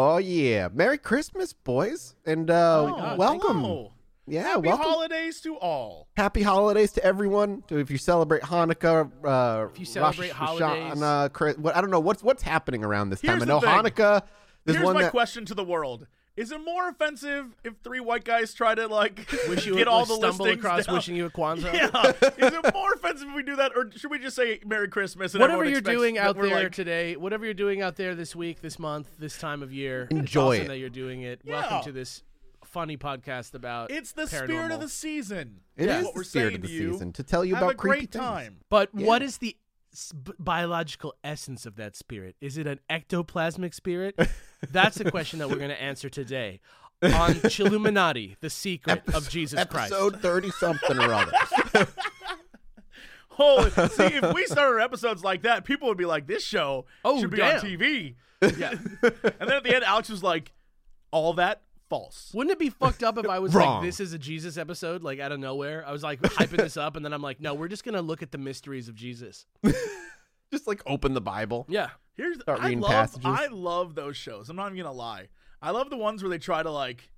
Oh yeah, Merry Christmas, boys, and uh, Oh, welcome. hello. Yeah, Happy welcome. holidays to all. Happy holidays to everyone. To if you celebrate Hanukkah, uh, If you celebrate Rosh holidays. Hashanah, Chris- what I don't know what's what's happening around this time. Here's I know the thing. Hanukkah. There's Here's one my that question to the world: Is it more offensive if three white guys try to like Wish you get all the stumble listings across down? wishing you a Kwanzaa. Yeah, is it more offensive if we do that, or should we just say Merry Christmas? And Whatever you're doing out there like, today, whatever you're doing out there this week, this month, this time of year, it's Enjoy awesome it. that you're doing it. Yeah. Welcome to this funny podcast about It's the spirit of the season. It That's is what the we're spirit of the to you. season to tell you Have about a creepy great things. time. But Yeah. what is the s- b- biological essence of that spirit? Is it an ectoplasmic spirit? That's the question that we're going to answer today on Chilluminati, the secret of Jesus Christ. Episode thirty something or other. Holy, see, if we started episodes like that, people would be like, "This show Oh, should be damn. on TV." Yeah. And then at the end, Alex was like, "All that false." Wouldn't it be fucked up if I was Wrong. like, this is a Jesus episode, like out of nowhere? I was like hyping this up, and then I'm like, no, we're just gonna look at the mysteries of Jesus. Just like open the Bible. Yeah, Here's Start I love passages. I love those shows. I'm not even gonna lie. I love the ones where they try to like,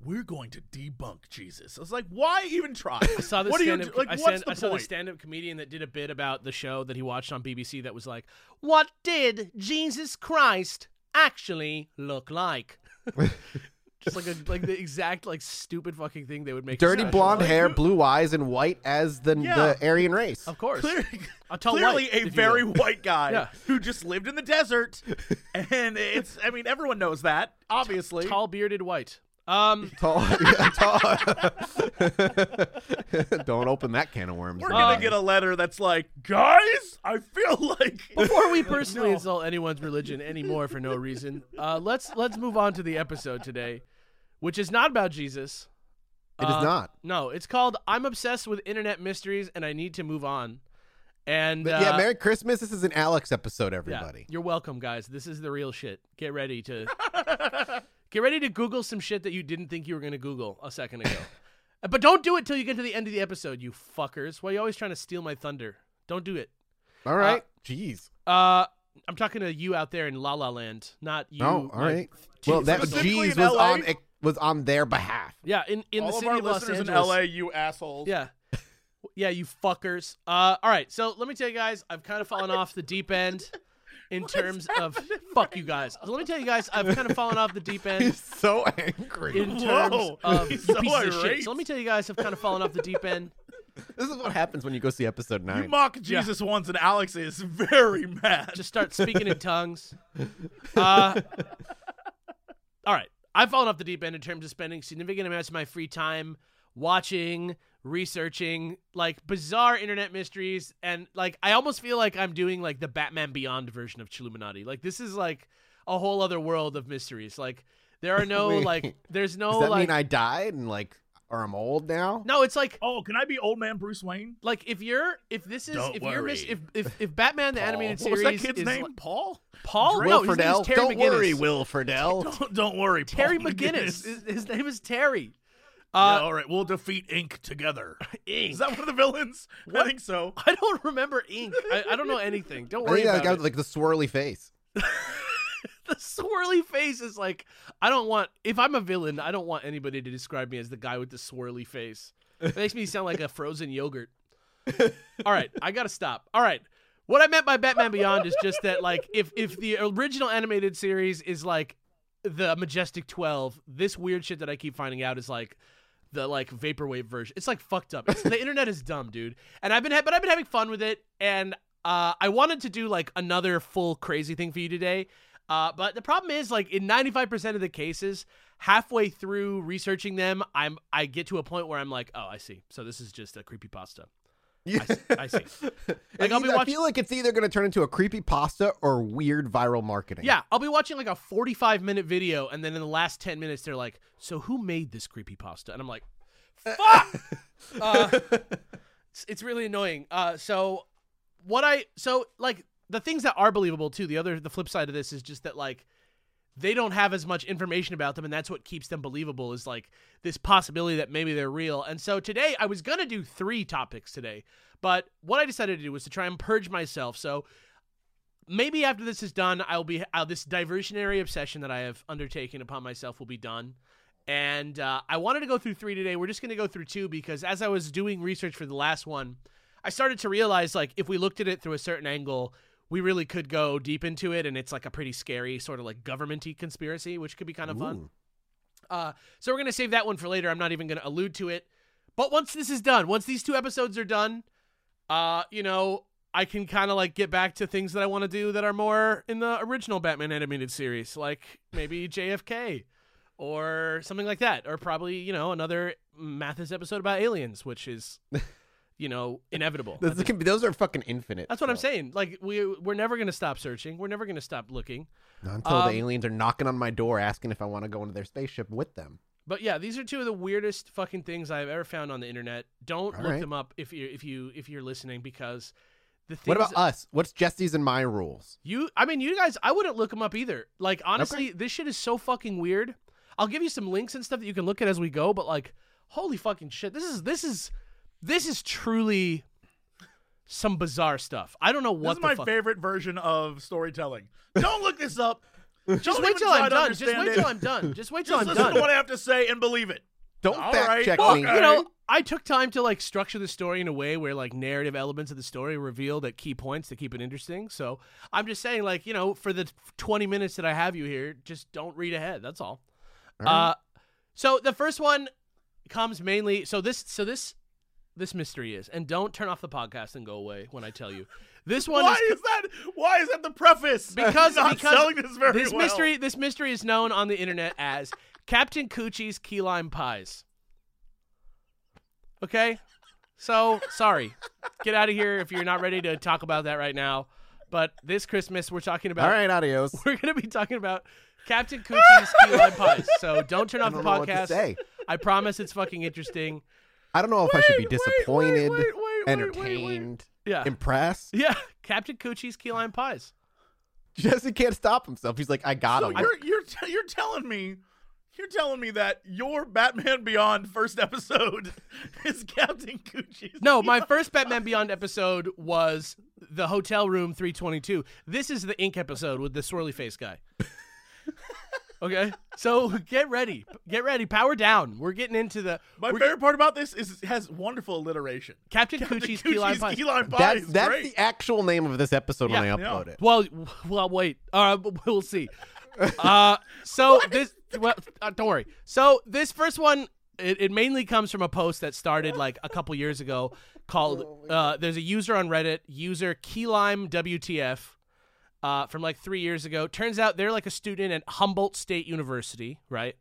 we're going to debunk Jesus. I was like, why even try? I saw this What stand-up. do- like? I, what's stand- the I saw point? the stand-up comedian that did a bit about the show that he watched on BBC. That was like, what did Jesus Christ actually look like? just like a like the exact like stupid fucking thing they would make. Dirty special blonde of. hair, blue eyes, and white as the Yeah. the Aryan race. Of course, Clear- a tall clearly white, a very will. white guy Yeah. who just lived in the desert, and it's. I mean, everyone knows that. Obviously, tall bearded white. Um, Tall, yeah, tall. Don't open that can of worms. we're man. gonna get a letter that's like, guys, I feel like. Before we personally No. insult anyone's religion anymore for no reason, uh, let's let's move on to the episode today, which is not about Jesus. It is Uh, not. No, it's called "I'm obsessed with internet mysteries and I need to move on." And But uh, yeah, Merry Christmas. This is an Alex episode, yeah, everybody. you're welcome, guys. This is the real shit. Get ready to get ready to Google some shit that you didn't think you were going to Google a second ago. Uh, but don't do it till you get to the end of the episode, you fuckers. Why are you always trying to steal my thunder? Don't do it. All right. Jeez. Uh, I'm talking to you out there in La La Land, not you. Oh, all like, right. Well, that Specifically G's was on it was on their behalf. Yeah, in, in All the of city our of Los listeners in Angeles. LA, you assholes. Yeah. Yeah, you fuckers. Uh, all right, so let me tell you guys, I've kind of fallen off the deep end in terms of fuck you guys. So let me tell you guys, I've kind of fallen off the deep end He's so angry. in terms Whoa, of he's you so pieces of shit. So let me tell you guys, I've kind of fallen off the deep end. this is what happens when you go see episode You nine. mock Jesus once, and Alex is very mad. Just start speaking in tongues. Uh, all right, I've fallen off the deep end in terms of spending significant amounts of my free time watching, researching like bizarre internet mysteries, and like I almost feel like I'm doing like the Batman Beyond version of Chilluminati. Like this is like a whole other world of mysteries. Like there are no Wait, like there's no Does that like mean I died and like, or I'm old now? no. It's like oh, can I be old man Bruce Wayne? like if you're if this is Don't if you're mis- worry. if, if if Batman the animated Paul. What series was that kid's is name? like- Paul. Paul Will no, his name is Terry Don't McGinnis. worry, Will Friedle. Don't, don't worry, Terry Paul McGinnis. His, his name is Terry. Yeah, Uh, all right, we'll defeat Ink together. Ink. Is that one of the villains? I think so. I don't remember Ink. I, I don't know anything. Don't I worry think that about guy it. with like the swirly face. the swirly face is like I don't want. If I'm a villain, I don't want anybody to describe me as the guy with the swirly face. It makes me sound like a frozen yogurt. All right, I gotta stop. All right. What I meant by Batman Beyond is just that, like, if if the original animated series is like the Majestic Twelve, this weird shit that I keep finding out is like the like vaporwave version. It's like fucked up. It's, the internet is dumb, dude. And I've been ha- but I've been having fun with it. And uh, I wanted to do like another full crazy thing for you today. Uh, but the problem is like in 95% of the cases, halfway through researching them, I'm I get to a point where I'm like, oh, I see. So this is just a creepy pasta. Yeah. I see. Like, I'll be I feel like it's either going to turn into a creepy pasta or weird viral marketing. Yeah, I'll be watching like a 45 minute video, and then in the last 10 minutes, they're like, "So who made this creepy pasta?" And I'm like, "Fuck!" uh, it's, it's really annoying. Uh, so what I so like the things that are believable too. The other the flip side of this is just that like they don't have as much information about them, and that's what keeps them believable. Is like this possibility that maybe they're real. And so today I was gonna do three topics today, but what I decided to do was to try and purge myself. So maybe after this is done, I'll be uh, this diversionary obsession that I have undertaken upon myself will be done. And uh, I wanted to go through three today. We're just going to go through two because as I was doing research for the last one, I started to realize like if we looked at it through a certain angle, we really could go deep into it, and it's like a pretty scary sort of like governmenty conspiracy, which could be kind of fun. Uh, so we're gonna save that one for later. I'm not even gonna allude to it. But once this is done, once these two episodes are done, uh, you know, I can kind of like get back to things that I want to do that are more in the original Batman animated series, like maybe JFK or something like that, or probably you know another Mathis episode about aliens, which is you know inevitable. Those, can those are fucking infinite. That's what I'm saying. Like we we're never gonna stop searching. We're never gonna stop looking. Not until Um, the aliens are knocking on my door asking if I want to go into their spaceship with them. But yeah, these are two of the weirdest fucking things I've ever found on the internet. Don't All look right. them up if you if you if you're listening because the things What about us? What's Jesse's and my rules? you I mean you guys I wouldn't look them up either. Like honestly, this shit is so fucking weird. I'll give you some links and stuff that you can look at as we go, but like holy fucking shit. This is this is this is truly some bizarre stuff. I don't know what. This what is the my fuck. favorite version of storytelling. Don't look this up. Just wait till I'm done. Just wait till I'm done. Just wait till I'm done. listen to what I have to say and believe it. Don't All fact right, check well, me. you know, I took time to like structure the story in a way where like narrative elements of the story revealed at key points to keep it interesting. So I'm just saying, like, you know, for the 20 minutes that I have you here, just don't read ahead. That's all. All right. Uh, so the first one comes mainly. So this, so this, this mystery is, and don't turn off the podcast and go away when I tell you. This one Why is is that? Why is that the preface? because You're not because selling this very this well. mystery this mystery is known on the internet as Captain Kutchie's key lime pies. Okay, so sorry, get out of here if you're not ready to talk about that right now. But this Christmas we're talking about All right, adios. we're gonna be talking about Captain Kutchie's key lime pies. So don't turn off the don't know what to podcast. say. I promise it's fucking interesting. I don't know if I should be Wait, wait, disappointed, wait, wait, wait, wait, wait, entertained, Yeah, impressed. yeah, Captain Kutchie's key lime pies. Jesse can't stop himself. He's like, I got So him. you're you're t- you're telling me, you're telling me that your Batman Beyond first episode is Captain Kutchie's. No, my first Batman Beyond episode was the hotel room 322. This is the ink episode with the swirly face guy. okay, so get ready, get ready, power down. We're getting into the My we're- favorite part about this is it has wonderful alliteration. Captain, Captain Kutchie's key lime pies. key lime pie that's that's great. the actual name of this episode when I Yeah. upload Yeah. it. Well, well, wait. Uh, we'll see. Uh, so this, well, uh, don't worry. So this first one, it, it mainly comes from a post that started like a couple years ago called. Uh, there's a user on Reddit, user Keylime WTF, uh, from like three years ago. Turns out they're like a student at Humboldt State University, right?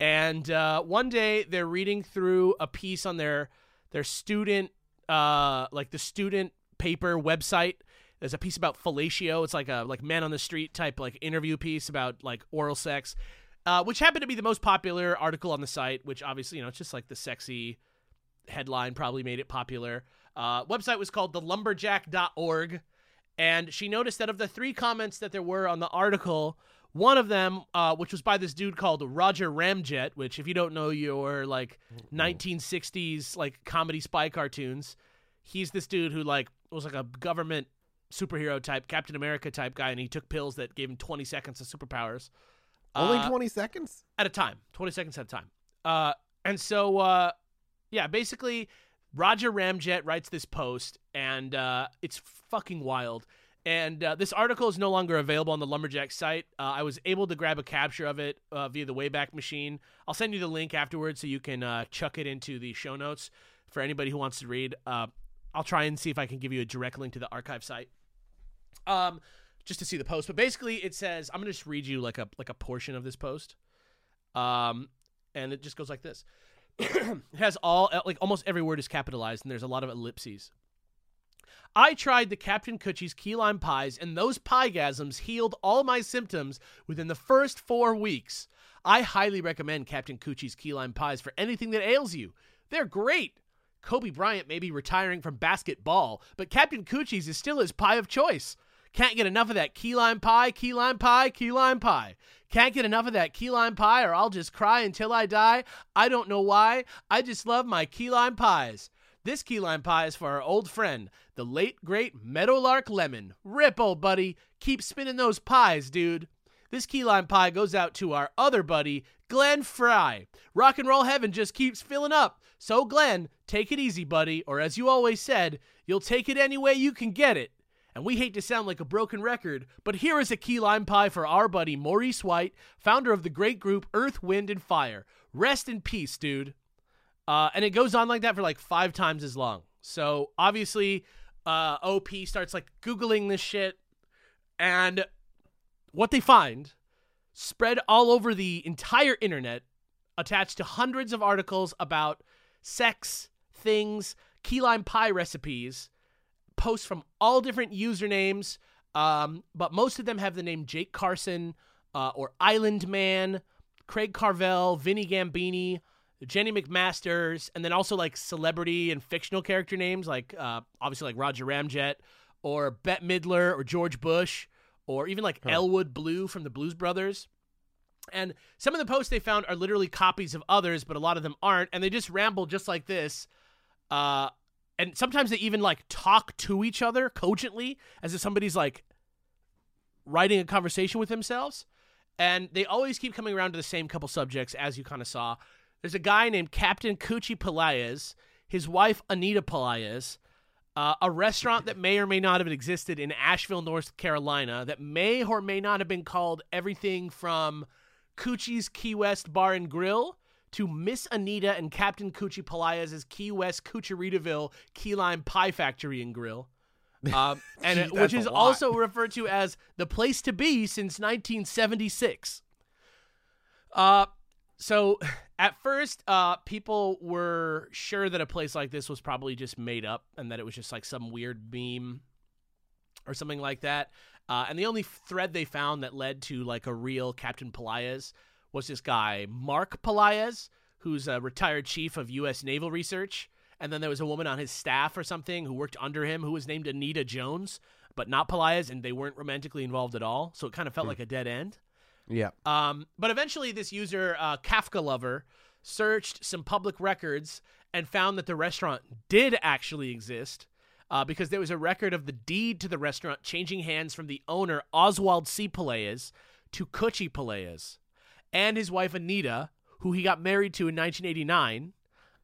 And uh, one day they're reading through a piece on their their student, uh, like the student paper website. There's a piece about fellatio. It's like a like man on the street type like interview piece about like oral sex, uh, which happened to be the most popular article on the site. Which obviously you know it's just like the sexy headline probably made it popular. Uh, website was called thelumberjack.org, and she noticed that of the three comments that there were on the article, one of them, uh, which was by this dude called Roger Ramjet, which if you don't know your like 1960s like comedy spy cartoons, he's this dude who like was like a government superhero type, Captain America type guy, and he took pills that gave him 20 seconds of superpowers. Only Uh, 20 seconds? at a time, 20 seconds at a time. Uh, and so, uh, yeah, basically, Roger Ramjet writes this post, and uh, it's fucking wild. And uh, this article is no longer available on the Lumberjack site. Uh, I was able to grab a capture of it uh, via the Wayback Machine. I'll send you the link afterwards so you can uh, chuck it into the show notes for anybody who wants to read. Uh, I'll try and see if I can give you a direct link to the archive site. Um, just to see the post. But basically, it says I'm gonna just read you like a like a portion of this post. Um, and it just goes like this. It has all uh, like almost every word is capitalized, and there's a lot of ellipses. I tried the Captain Kutchie's key lime pies, and those piegasms healed all my symptoms within the first four weeks. I highly recommend Captain Kutchie's key lime pies for anything that ails you. They're great. Kobe Bryant may be retiring from basketball, but Captain Kutchie's is still his pie of choice. Can't get enough of that key lime pie, key lime pie, key lime pie. Can't get enough of that key lime pie, or I'll just cry until I die. I don't know why. I just love my key lime pies. This key lime pie is for our old friend, the late great Meadowlark Lemon. Rip, old buddy. Keep spinning those pies, dude. This key lime pie goes out to our other buddy, Glenn Frey. Rock and roll heaven just keeps filling up. So, Glenn, take it easy, buddy, or as you always said, you'll take it any way you can get it. And we hate to sound like a broken record, but here is a key lime pie for our buddy Maurice White, founder of the great group Earth, Wind, and Fire. Rest in peace, dude. Uh, and it goes on like that for like five times as long. So obviously, uh, OP starts like Googling this shit, and what they find spread all over the entire internet, attached to hundreds of articles about sex, things, key lime pie recipes, posts from all different usernames, um, but most of them have the name Jake Carson uh, or Island Man, Craig Carvel, Vinny Gambini, Jenny McMasters, and then also like celebrity and fictional character names like uh, obviously like Roger Ramjet or Bette Midler or George Bush or even like Elwood Blue from the Blues Brothers. And some of the posts they found are literally copies of others, but a lot of them aren't. And they just ramble just like this. Uh, and sometimes they even like talk to each other cogently as if somebody's like writing a conversation with themselves. And they always keep coming around to the same couple subjects, as you kind of saw. There's a guy named Captain Kutchie Pelaez, his wife Anita Pelaez, uh, a restaurant that may or may not have existed in Asheville, North Carolina, that may or may not have been called everything from Kutchie's Key West Bar and Grill to Miss Anita and Captain Kutchie Pelaez's Key West Coocheritaville Key Lime Pie Factory and Grill. Um, and that's which is also referred to as the place to be since 1976. Uh, so at first, uh, people were sure that a place like this was probably just made up and that it was just like some weird meme or something like that. Uh, and the only thread they found that led to like a real Captain Pelaez was this guy, Mark Pelaez, who's a retired chief of U.S. Naval Research. And then there was a woman on his staff or something who worked under him who was named Anita Jones, but not Pelaez, and they weren't romantically involved at all. So it kind of felt like a dead end. Yeah. Um, but eventually, this user, uh, Kafka Lover, searched some public records and found that the restaurant did actually exist uh, because there was a record of the deed to the restaurant changing hands from the owner, Oswald C. Pelaez, to Kutchie Pelaez, and his wife, Anita, who he got married to in 1989.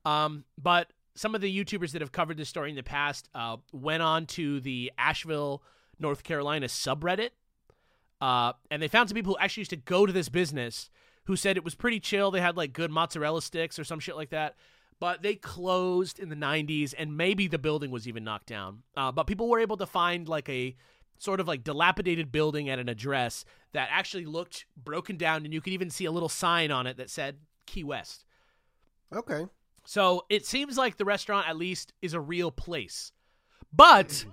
Um, but some of the YouTubers that have covered this story in the past uh, went on to the Asheville, North Carolina subreddit uh, and they found some people who actually used to go to this business who said it was pretty chill. They had like good mozzarella sticks or some shit like that. But they closed in the 90s, and maybe the building was even knocked down. Uh, but people were able to find like a sort of like dilapidated building at an address that actually looked broken down, and you could even see a little sign on it that said Key West. Okay. So it seems like the restaurant, at least, is a real place. But,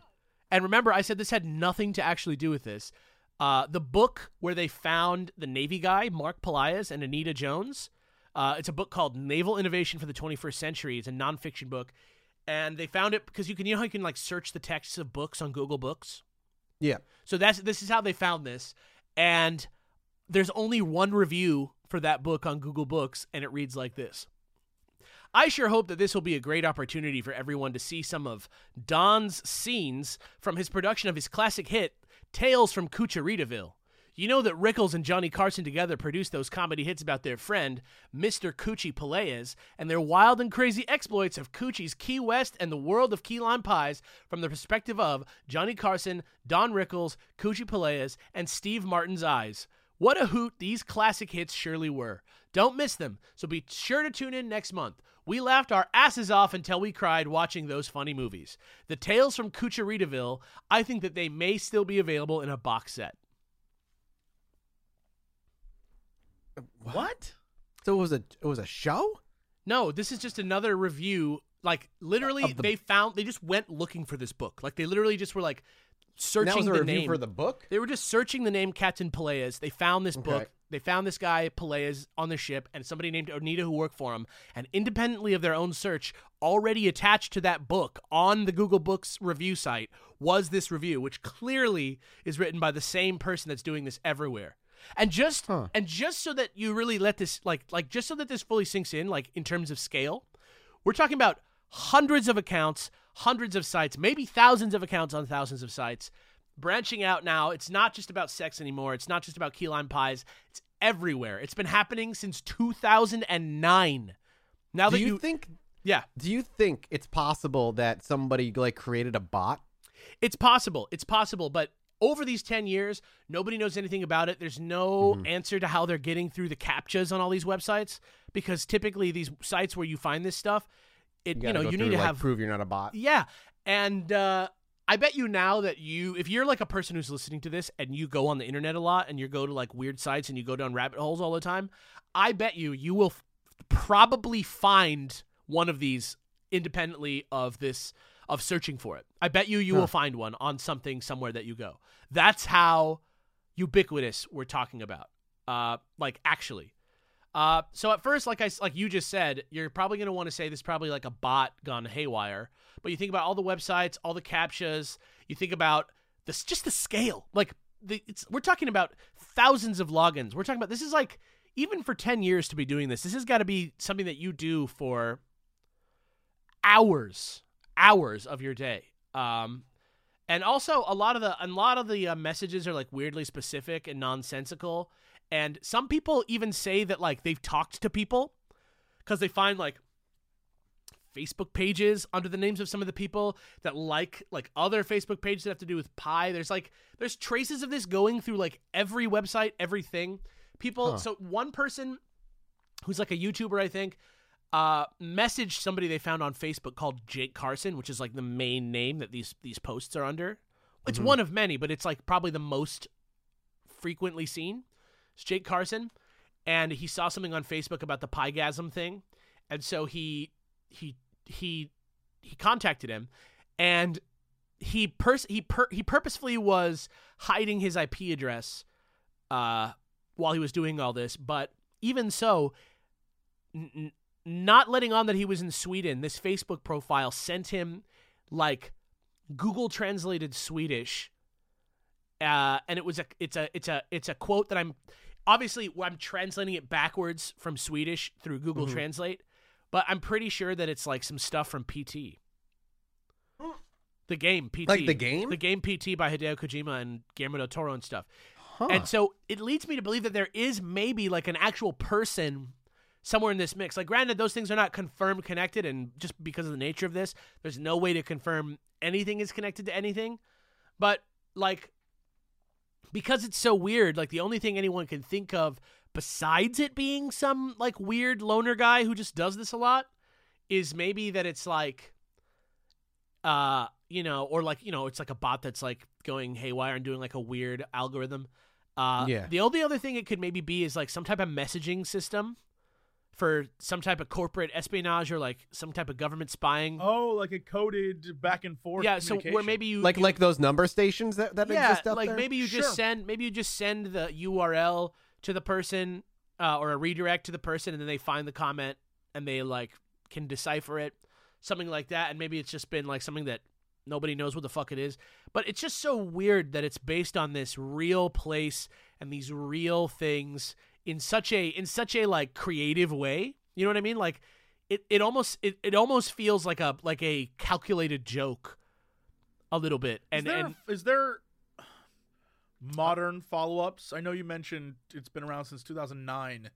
and remember, I said this had nothing to actually do with this. Uh, the book where they found the Navy guy, Mark Pelaez and Anita Jones, uh, it's a book called Naval Innovation for the 21st Century. It's a nonfiction book. And they found it because you can, you know how you can like search the texts of books on Google Books? Yeah. So that's this is how they found this, and there's only one review for that book on Google Books, and it reads like this. I sure hope that this will be a great opportunity for everyone to see some of Don's scenes from his production of his classic hit, Tales from Coocheritaville. You know that Rickles and Johnny Carson together produced those comedy hits about their friend, Mr. Kutchie Pelaez, and their wild and crazy exploits of Kutchie's Key West and the world of key lime pies from the perspective of Johnny Carson, Don Rickles, Coochie Pelaez, and Steve Martin's eyes. What a hoot these classic hits surely were. Don't miss them, so be sure to tune in next month. We laughed our asses off until we cried watching those funny movies. The Tales from Coocheritaville, I think that they may still be available in a box set. What? So it was a it was a show. No, this is just another review. Like literally, the- they found they just went looking for this book. Like they literally just were like searching was a the review name for the book. They were just searching the name Captain Pelaez. They found this book. They found this guy Pelaez on the ship, and somebody named Anita who worked for him. And independently of their own search, already attached to that book on the Google Books review site was this review, which clearly is written by the same person that's doing this everywhere. And just Huh. and just so that you really let this like like just so that this fully sinks in, like in terms of scale, we're talking about hundreds of accounts, hundreds of sites, maybe thousands of accounts on thousands of sites. Branching out now, it's not just about sex anymore. It's not just about key lime pies. It's everywhere. It's been happening since 2009. Now Do that you, you, think? yeah, Do you think it's possible that somebody like created a bot? It's possible. It's possible, but over these 10 years, nobody knows anything about it. There's no Mm-hmm. answer to how they're getting through the captchas on all these websites because typically these sites where you find this stuff, it you, gotta know, you through, need to like, have prove you're not a bot. Yeah. And uh I bet you now that you if you're like a person who's listening to this and you go on the internet a lot and you go to like weird sites and you go down rabbit holes all the time, I bet you you will f- probably find one of these independently of this of searching for it. I bet you you Huh. will find one on something somewhere that you go. That's how ubiquitous we're talking about. Uh like actually. Uh so at first like I like you just said, you're probably going to want to say this is probably like a bot gone haywire. But you think about all the websites, all the captchas, you think about this just the scale. Like the, it's we're talking about thousands of logins. We're talking about this is like even for 10 years to be doing this. This has got to be something that you do for hours, hours of your day. Um and also a lot of the a lot of the uh, messages are like weirdly specific and nonsensical. And some people even say that like they've talked to people cuz they find like Facebook pages under the names of some of the people that like like other Facebook pages that have to do with pie. There's like there's traces of this going through like every website, everything. People Huh. so one person who's like a YouTuber, I think, uh messaged somebody they found on Facebook called Jake Carson, which is like the main name that these these posts are under. It's Mhm. one of many, but it's like probably the most frequently seen. It's Jake Carson, and he saw something on Facebook about the Piegasm thing, and so he he he he contacted him, and he pers- he per- he purposefully was hiding his IP address, uh, while he was doing all this. But even so, n- not letting on that he was in Sweden, this Facebook profile sent him like Google translated Swedish uh, and it was a it's a it's a it's a quote that I'm obviously I'm translating it backwards from Swedish through Google Mhm. Translate, but I'm pretty sure that it's like some stuff from PT. The game PT, Like the game? the game PT by Hideo Kojima and Guillermo del Toro and stuff. Huh. And so it leads me to believe that there is maybe like an actual person somewhere in this mix. Like, granted, those things are not confirmed connected, and just because of the nature of this, there's no way to confirm anything is connected to anything. But like, because it's so weird, like the only thing anyone can think of besides it being some like weird loner guy who just does this a lot is maybe that it's like uh you know or like you know it's like a bot that's like going haywire and doing like a weird algorithm uh Yeah. the only other thing it could maybe be is like some type of messaging system for some type of corporate espionage or like some type of government spying Oh, like a coded back and forth. yeah so where maybe you like you- like those number stations that, that yeah, exist out like there? maybe you just Sure. send maybe you just send the URL to the person uh, or a redirect to the person, and then they find the comment and they like can decipher it, something like that. And maybe it's just been like something that nobody knows what the fuck it is. But it's just so weird that it's based on this real place and these real things in such a in such a like creative way. You know what I mean? Like it, it almost it, it almost feels like a like a calculated joke a little bit. And is there, and is there modern follow-ups? I know you mentioned it's been around since 2009.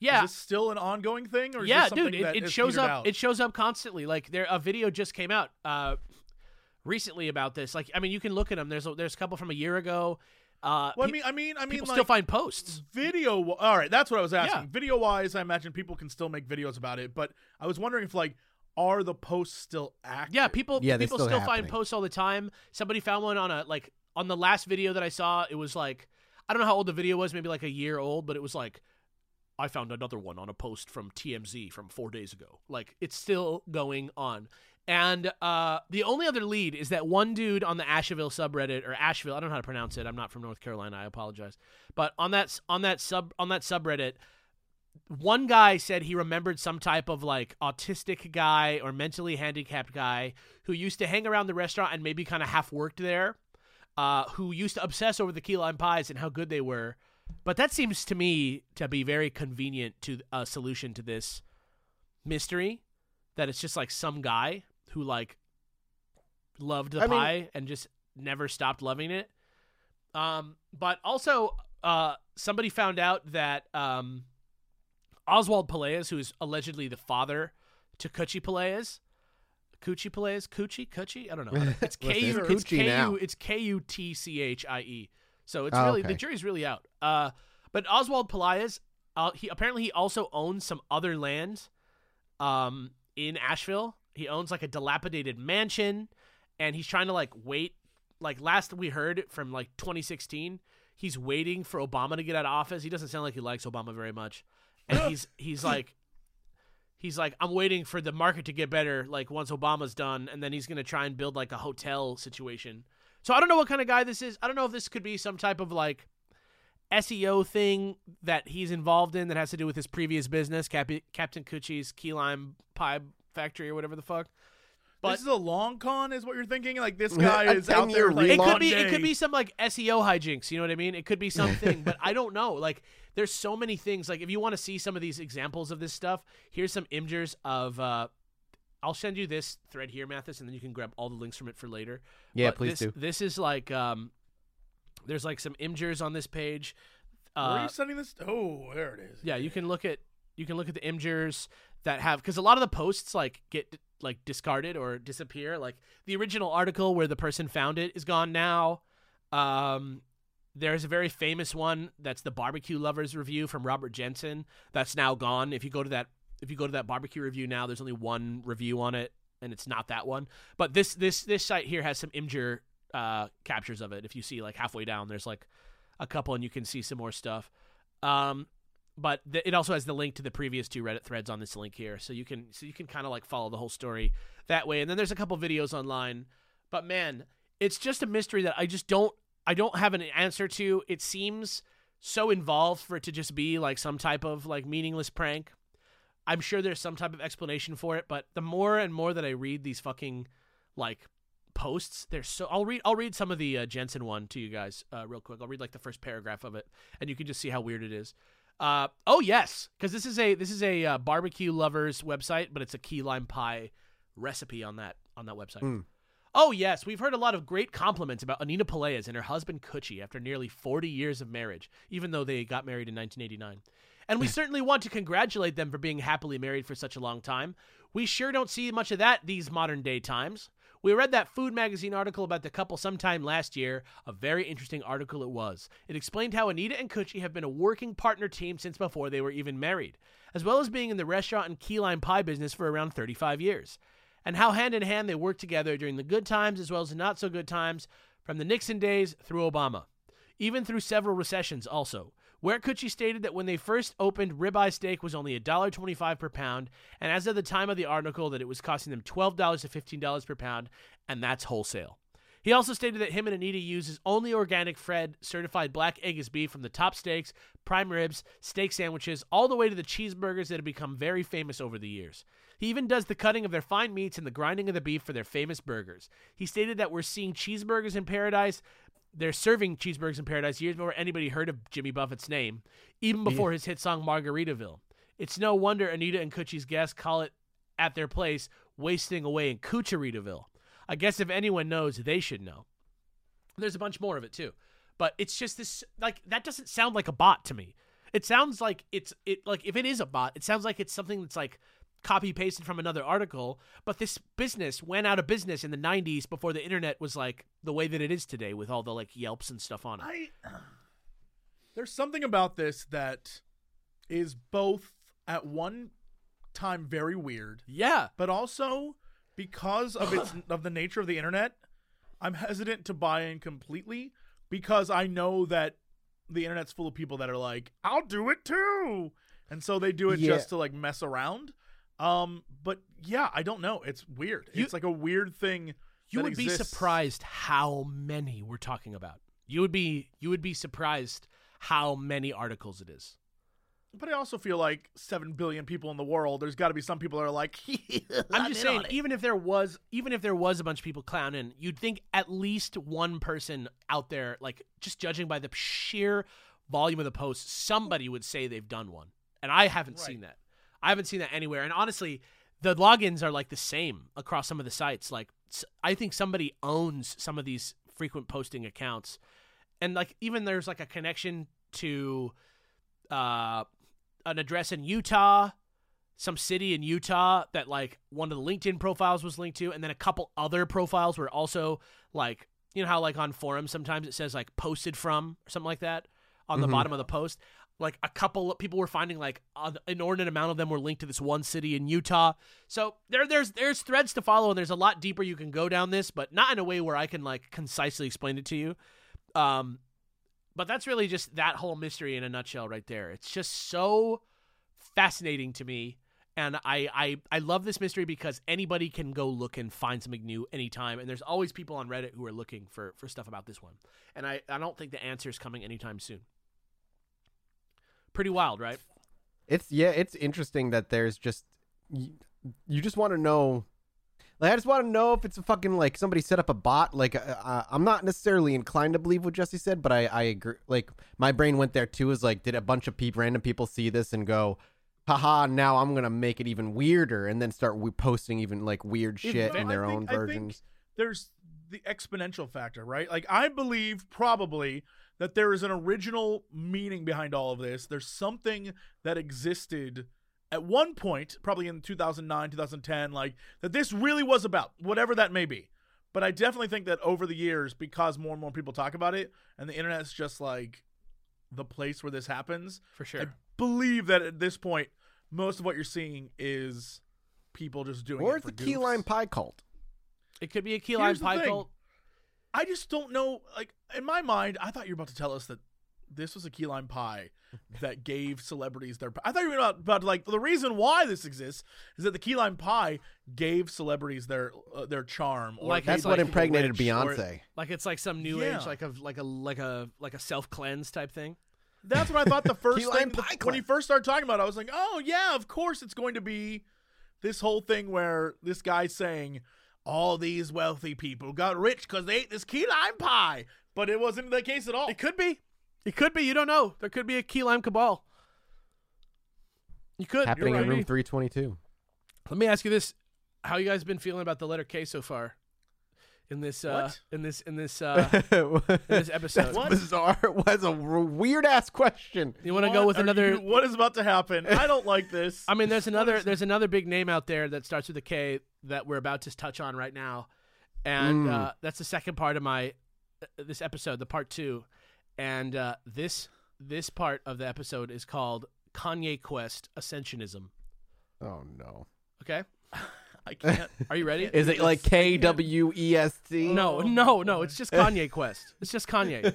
yeah, Is this still an ongoing thing, or is yeah, dude, it, it shows up. out? It shows up constantly. Like there, a video just came out uh, recently about this. Like, I mean, you can look at them. There's a, there's a couple from a year ago. Uh, well, I mean, I mean, I mean, people like still find posts. video. All right, that's what I was asking. Yeah. Video wise, I imagine people can still make videos about it, but I was wondering if like, are the posts still active? Yeah, people Yeah, they people still still find posts all the time. Somebody found one on a like on the last video that I saw. It was like I don't know how old the video was, maybe like a year old, but it was like I found another one on a post from TMZ from four days ago. Like it's still going on. And uh, the only other lead is that one dude on the Asheville subreddit or Asheville, I don't know how to pronounce it. I'm not from North Carolina. I apologize. But on that on that sub on that subreddit, one guy said he remembered some type of like autistic guy or mentally handicapped guy who used to hang around the restaurant and maybe kind of half worked there, uh, who used to obsess over the key lime pies and how good they were. But that seems to me to be very convenient to a solution to this mystery that it's just like some guy who like loved the I mean- pie and just never stopped loving it. Um, but also, uh, somebody found out that um, Oswald Pelaez, who is allegedly the father to Cucci Pelaez, Cucci Pelaez, Cucci, Cucci, I don't know. It's K U, it's it's K. U, it's K U T C H I E. So it's Oh, really the jury's really out. Uh, but Oswald Pelaez, uh, he apparently he also owns some other land, um, in Asheville. He owns like a dilapidated mansion, and he's trying to like wait. Like last we heard from like 2016, he's waiting for Obama to get out of office. He doesn't sound like he likes Obama very much, and he's he's like. He's like, I'm waiting for the market to get better, like once Obama's done, and then he's gonna try and build like a hotel situation. So I don't know what kind of guy this is. I don't know if this could be some type of like SEO thing that he's involved in that has to do with his previous business, Cap- Captain Kutchie's Key Lime Pie Factory or whatever the fuck. But- this is a long con, is what you're thinking? Like this guy is out there. Like, It could be it could be some like SEO hijinks, you know what I mean? It could be something, but I don't know. Like there's so many things. Like if you want to see some of these examples of this stuff, here's some imgurs of uh I'll send you this thread here, Mathis, and then you can grab all the links from it for later. Yeah, But please this, do. This is like um there's like some imgurs on this page. Where are Uh, you sending this? Oh, there it is. yeah, you can look at you can look at the imgurs that have because a lot of the posts like get like discarded or disappear. Like the original article where the person found it is gone now. Um, there's a very famous one that's the barbecue lovers review from Robert Jensen that's now gone. If you go to that if you go to that barbecue review now, there's only one review on it, and it's not that one. But this this this site here has some imgur uh, captures of it. If you see like halfway down, there's like a couple, and you can see some more stuff. Um, but th- it also has the link to the previous two Reddit threads on this link here, so you can so you can kind of like follow the whole story that way. And then there's a couple videos online, but man, it's just a mystery that I just don't I don't have an answer to. It seems so involved for it to just be like some type of like meaningless prank. I'm sure there's some type of explanation for it, but the more and more that I read these fucking like posts, they're so. I'll read. I'll read some of the uh, Jensen one to you guys uh, real quick. I'll read like the first paragraph of it, and you can just see how weird it is. Uh, oh yes, because this is a this is a uh, barbecue lovers website, but it's a key lime pie recipe on that on that website. Mm. Oh yes, we've heard a lot of great compliments about Anita Pelaez and her husband Kutchie after nearly 40 years of marriage, even though they got married in 1989. And we certainly want to congratulate them for being happily married for such a long time. We sure don't see much of that these modern day times. We read that Food Magazine article about the couple sometime last year. A very interesting article it was. It explained how Anita and Kutchie have been a working partner team since before they were even married, as well as being in the restaurant and key lime pie business for around 35 years and how hand in hand they worked together during the good times as well as the not so good times, from the Nixon days through Obama, even through several recessions also. Where Kutchie stated that when they first opened, ribeye steak was only $1.25 per pound, and as of the time of the article, that it was costing them $12 to $15 per pound, and that's wholesale. He also stated that him and Anita uses only organic Fred certified black Angus beef from the top steaks, prime ribs, steak sandwiches, all the way to the cheeseburgers that have become very famous over the years. He even does the cutting of their fine meats and the grinding of the beef for their famous burgers. He stated that we're seeing cheeseburgers in paradise. They're serving cheeseburgers in paradise years before anybody heard of Jimmy Buffett's name, even before his hit song Margaritaville. It's no wonder Anita and Kutchie's guests call it at their place wasting away in Cucharitaville. I guess if anyone knows, they should know. There's a bunch more of it too. But it's just this like that doesn't sound like a bot to me. It sounds like it's it like if it is a bot, it sounds like it's something that's like copy pasted from another article, but this business went out of business in the 90s before the internet was like the way that it is today with all the like Yelps and stuff on it. I there's something about this that is both at one time very weird, yeah. but also because of its of the nature of the internet, I'm hesitant to buy in completely because I know that the internet's full of people that are like, "I'll do it too," and so they do it Yeah. just to like mess around. Um, but yeah, I don't know. It's weird. You- it's like a weird thing. You would be surprised how many we're talking about. You would be you would be surprised how many articles it is. But I also feel like seven billion people in the world. There's got to be some people that are like, I'm just saying, even if there was, even if there was a bunch of people clowning, you'd think at least one person out there, like just judging by the sheer volume of the posts, somebody would say they've done one, and I haven't Right. seen that. I haven't seen that anywhere. And honestly, the logins are like the same across some of the sites. Like I think somebody owns some of these frequent posting accounts, and like even there's like a connection to uh, an address in Utah, some city in Utah that like one of the LinkedIn profiles was linked to, and then a couple other profiles were also like you know how like on forums sometimes it says like posted from or something like that on the Mhm. bottom of the post. Like a couple of people were finding like an inordinate amount of them were linked to this one city in Utah. So there there's there's threads to follow and there's a lot deeper you can go down this, but not in a way where I can like concisely explain it to you. Um but that's really just that whole mystery in a nutshell right there. It's just so fascinating to me. And I, I, I love this mystery because anybody can go look and find something new anytime. And there's always people on Reddit who are looking for, for stuff about this one. And I, I don't think the answer is coming anytime soon. Pretty wild, right? It's yeah, it's interesting that there's just you, you just want to know. Like, I just want to know if it's a fucking like somebody set up a bot. Like, uh, uh, I'm not necessarily inclined to believe what Jesse said, but I I agree. Like, my brain went there too. Is like, did a bunch of people, random people, see this and go, haha, now I'm gonna make it even weirder, and then start we posting even like weird shit well, in I their think- own I think versions. there's the exponential factor, right? Like I believe probably that there is an original meaning behind all of this. There's something that existed at one point, probably in 2009, 2010, like that this really was about, whatever that may be. But I definitely think that over the years, because more and more people talk about it, and the internet's just like the place where this happens, For sure. I believe that at this point, most of what you're seeing is people just doing Or it it's for the key goofs. lime pie cult. it could be a key lime Here's the pie thing. cult. I just don't know. Like in my mind, I thought you were about to tell us that this was a key lime pie that gave celebrities their. I thought you were about, about like the reason why this exists is that the key lime pie gave celebrities their uh, their charm. Or Like, That's what impregnated rich, or- Beyonce. Like it's like some new Yeah. age, like a like a like a like a self cleanse type thing. That's what I thought the first thing pie when he club. first started talking about. it, I was like, oh yeah, of course it's going to be this whole thing where this guy's saying all these wealthy people got rich because they ate this key lime pie, but it wasn't the case at all. It could be. It could be. You don't know. There could be a key lime cabal. You could. Happening You're in room 322. Let me ask you this: How you guys been feeling about the letter K so far? In this, uh, What? in this, in this, uh, in this episode. That's What? bizarre. Was a weird ass question. You want to go with another? you- what is about to happen? I don't like this. I mean, there's another there's another big name out there that starts with a K that we're about to touch on right now, and Mm. uh, that's the second part of my uh, this episode, the part two, and uh, this this part of the episode is called Kanye Quest Ascensionism. Oh no. Okay, I can't. are you ready? Is it like K W E S T? no, no, no. It's just Kanye Quest. It's just Kanye.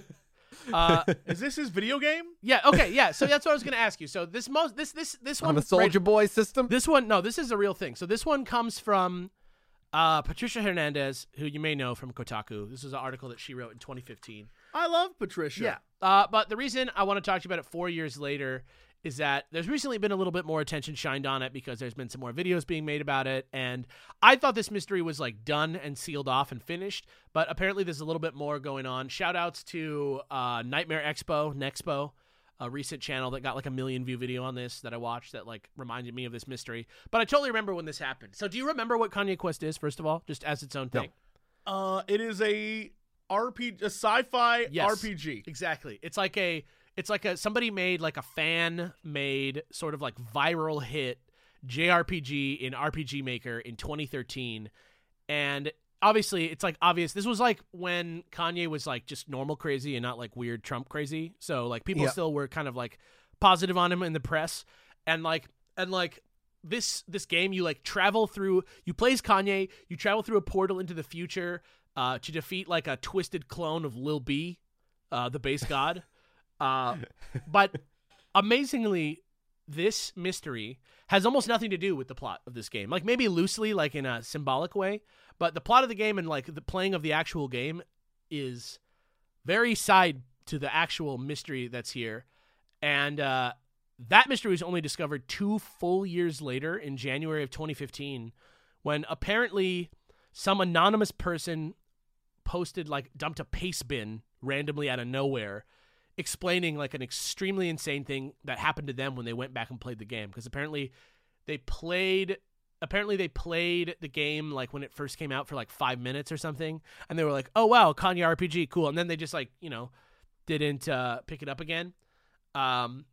Uh, Is this his video game? yeah. Okay. Yeah. So that's what I was gonna ask you. So this most this this this one on the right- Soldier Boy system. This one, no, this is a real thing. So this one comes from uh, Patricia Hernandez, who you may know from Kotaku. This is an article that she wrote in 2015. I love Patricia. Yeah. Uh, but the reason I want to talk to you about it four years later is that there's recently been a little bit more attention shined on it because there's been some more videos being made about it. And I thought this mystery was like done and sealed off and finished, but apparently there's a little bit more going on. Shout outs to uh, Nightmare Expo, Nexpo. A recent channel that got like a million view video on this that I watched that like reminded me of this mystery. But I totally remember when this happened. So do you remember what Kanye Quest is, first of all? Just as its own No. thing. Uh, it is a RPG, a sci-fi Yes. RPG. Exactly. It's like a it's like a somebody made like a fan made sort of like viral hit JRPG in RPG Maker in 2013 and obviously it's like obvious this was like when Kanye was like just normal crazy and not like weird Trump crazy. So like people Yeah. still were kind of like positive on him in the press and like and like this this game you like travel through you play as Kanye, you travel through a portal into the future uh to defeat like a twisted clone of Lil B, uh the base god. Uh but amazingly this mystery has almost nothing to do with the plot of this game. Like maybe loosely like in a symbolic way, but the plot of the game and like the playing of the actual game is very side to the actual mystery that's here. And uh that mystery was only discovered two full years later in January of 2015 when apparently some anonymous person posted like dumped a paste bin randomly out of nowhere explaining like an extremely insane thing that happened to them when they went back and played the game because apparently they played apparently they played the game like when it first came out for like five minutes or something, and they were like, "Oh wow, Kanye RPG, cool," and then they just like you know didn't uh, pick it up again. Um,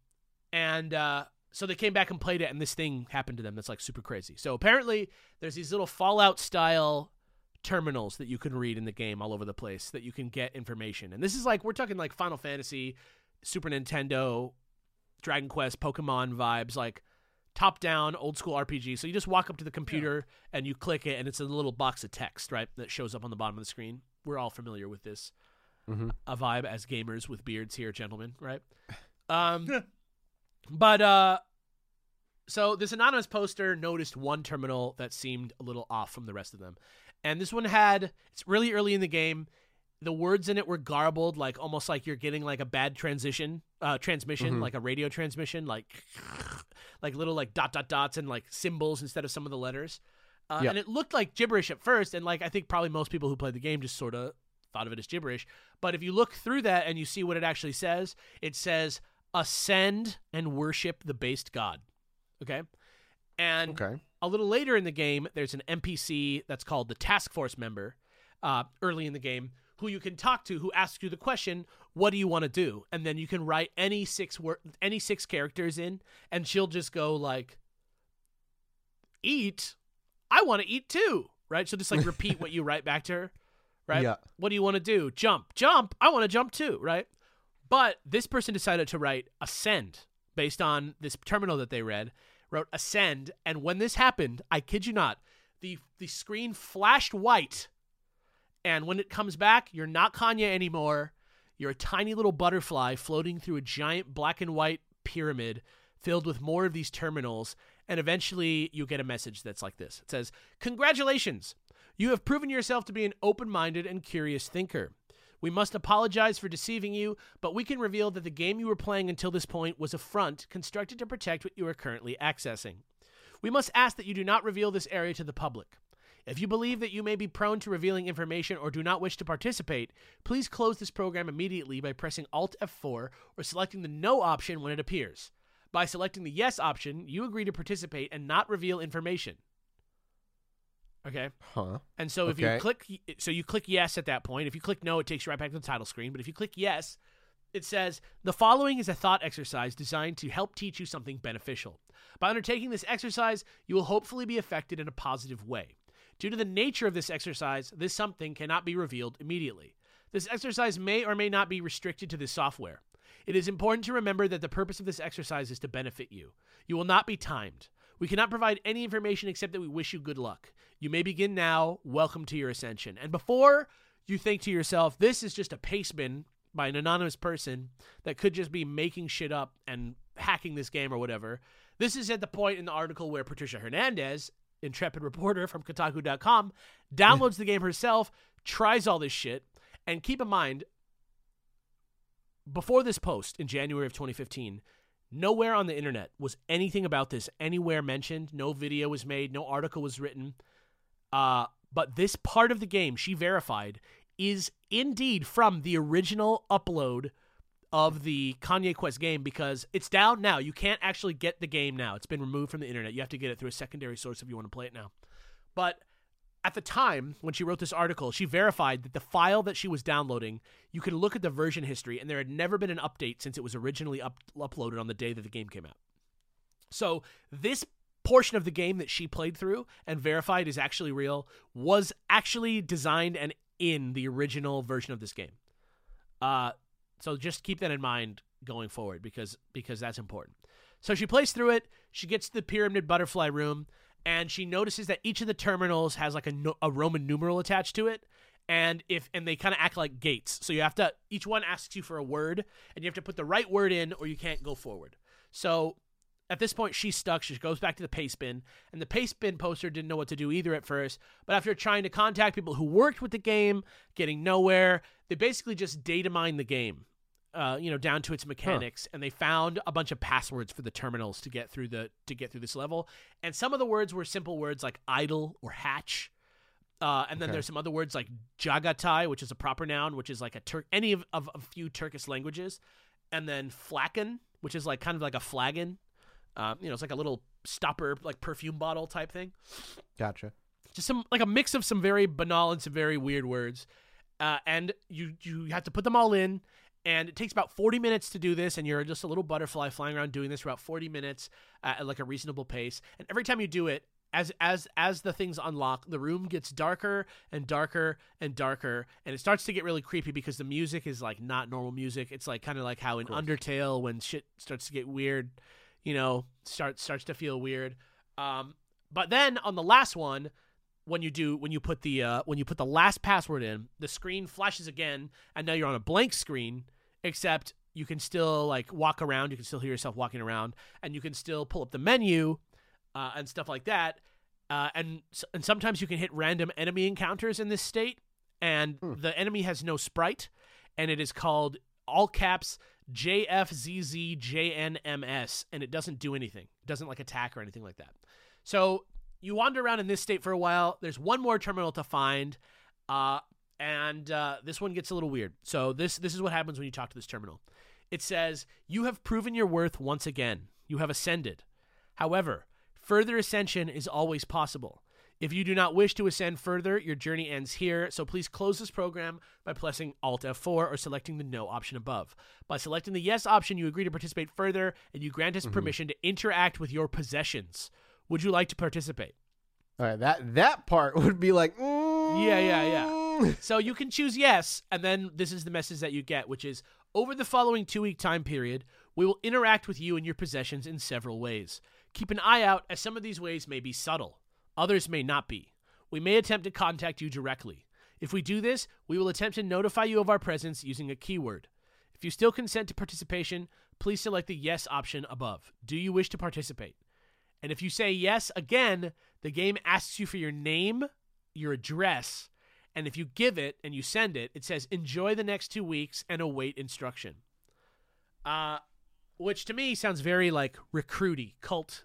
and uh, so they came back and played it, and this thing happened to them that's like super crazy. So apparently, there's these little Fallout style terminals that you can read in the game all over the place that you can get information. And this is like we're talking like Final Fantasy, Super Nintendo, Dragon Quest, Pokemon vibes, like top down old school RPG. So you just walk up to the computer and you click it, and it's a little box of text, right, that shows up on the bottom of the screen. We're all familiar with this Mhm. a vibe as gamers with beards here, gentlemen, right? Um, but uh, so this anonymous poster noticed one terminal that seemed a little off from the rest of them, and this one had it's really early in the game. The words in it were garbled, like almost like you're getting like a bad transition, uh, transmission, Mhm. like a radio transmission, like like little like dot dot dots and like symbols instead of some of the letters. Uh, Yeah. And it looked like gibberish at first, and like I think probably most people who played the game just sort of thought of it as gibberish. But if you look through that and you see what it actually says, it says ascend and worship the based god. Okay? And Okay. a little later in the game, there's an NPC that's called the task force member uh, early in the game who you can talk to who asks you the question, "What do you want to do?" And then you can write any six word any six characters in and she'll just go like eat. I want to eat too, right? She'll just like repeat what you write back to her, right? Yeah. What do you want to do? Jump. Jump. I want to jump too, right? But this person decided to write ascend based on this terminal that they read, wrote ascend, and when this happened, I kid you not, the the screen flashed white. And when it comes back, you're not Kanye anymore. You're a tiny little butterfly floating through a giant black and white pyramid filled with more of these terminals. And eventually, you get a message that's like this It says, Congratulations! You have proven yourself to be an open minded and curious thinker. We must apologize for deceiving you, but we can reveal that the game you were playing until this point was a front constructed to protect what you are currently accessing. We must ask that you do not reveal this area to the public. If you believe that you may be prone to revealing information or do not wish to participate, please close this program immediately by pressing Alt F4 or selecting the No option when it appears. By selecting the Yes option, you agree to participate and not reveal information. Okay? Huh. And so if you click so you click yes at that point. If you click no, it takes you right back to the title screen. But if you click yes, it says the following is a thought exercise designed to help teach you something beneficial. By undertaking this exercise, you will hopefully be affected in a positive way. Due to the nature of this exercise, this something cannot be revealed immediately. This exercise may or may not be restricted to this software. It is important to remember that the purpose of this exercise is to benefit you. You will not be timed. We cannot provide any information except that we wish you good luck. You may begin now. Welcome to your ascension. And before you think to yourself, this is just a paste bin by an anonymous person that could just be making shit up and hacking this game or whatever, this is at the point in the article where Patricia Hernandez, intrepid reporter from Kotaku.com, downloads the game herself, tries all this shit, and keep in mind, before this post in January of 2015, nowhere on the internet was anything about this anywhere mentioned. No video was made, no article was written. Uh, but this part of the game she verified is indeed from the original upload of the Kanye Quest game because it's down now. You can't actually get the game now. It's been removed from the internet. You have to get it through a secondary source if you want to play it now. But at the time when she wrote this article, she verified that the file that she was downloading, you could look at the version history, and there had never been an update since it was originally up- uploaded on the day that the game came out. So this portion of the game that she played through and verified is actually real was actually designed and in the original version of this game. Uh, so just keep that in mind going forward because because that's important. So she plays through it. She gets to the pyramid butterfly room, and she notices that each of the terminals has like a, no, a Roman numeral attached to it. And if and they kind of act like gates, so you have to each one asks you for a word, and you have to put the right word in, or you can't go forward. So at this point, she's stuck. She goes back to the paste bin, and the paste bin poster didn't know what to do either at first. But after trying to contact people who worked with the game, getting nowhere, they basically just data mine the game, uh, you know, down to its mechanics, and they found a bunch of passwords for the terminals to get through the to get through this level. And some of the words were simple words like idle or hatch. Uh, and then Okay. there's some other words like Jagatai, which is a proper noun, which is like a Turk, any of, of a few Turkish languages, and then flacon, which is like kind of like a flagon. Uh, you know, it's like a little stopper like perfume bottle type thing. Gotcha. Just some like a mix of some very banal and some very weird words, uh, and you you have to put them all in. And it takes about 40 minutes to do this, and you're just a little butterfly flying around doing this for about 40 minutes at like a reasonable pace. And every time you do it, as as as the things unlock, the room gets darker and darker and darker, and it starts to get really creepy because the music is like not normal music. It's like kind of like how in Undertale when shit starts to get weird, you know, starts starts to feel weird. Um, but then on the last one, when you do when you put the uh, when you put the last password in, the screen flashes again, and now you're on a blank screen, except you can still like walk around. You can still hear yourself walking around, and you can still pull up the menu uh, and stuff like that. Uh, and and sometimes you can hit random enemy encounters in this state, and the enemy has no sprite, and it is called all caps JFZZJNMS, and it doesn't do anything. It doesn't like attack or anything like that. So you wander around in this state for a while. There's one more terminal to find, uh, and uh, this one gets a little weird. So this this is what happens when you talk to this terminal. It says you have proven your worth once again. You have ascended. However, further ascension is always possible. If you do not wish to ascend further, your journey ends here, so please close this program by pressing Alt F4 or selecting the No option above. By selecting the Yes option, you agree to participate further and you grant us permission to interact with your possessions. Would you like to participate? All right, that that part would be like, mm, Yeah, yeah, yeah. So you can choose yes, and then this is the message that you get, which is over the following two week time period, we will interact with you and your possessions in several ways. Keep an eye out, as some of these ways may be subtle, others may not be. We may attempt to contact you directly. If we do this, we will attempt to notify you of our presence using a keyword. If you still consent to participation, please select the yes option above. Do you wish to participate? And if you say yes again, the game asks you for your name, your address, and if you give it and you send it, it says enjoy the next two weeks and await instruction. Uh, which to me sounds very like recruity, cult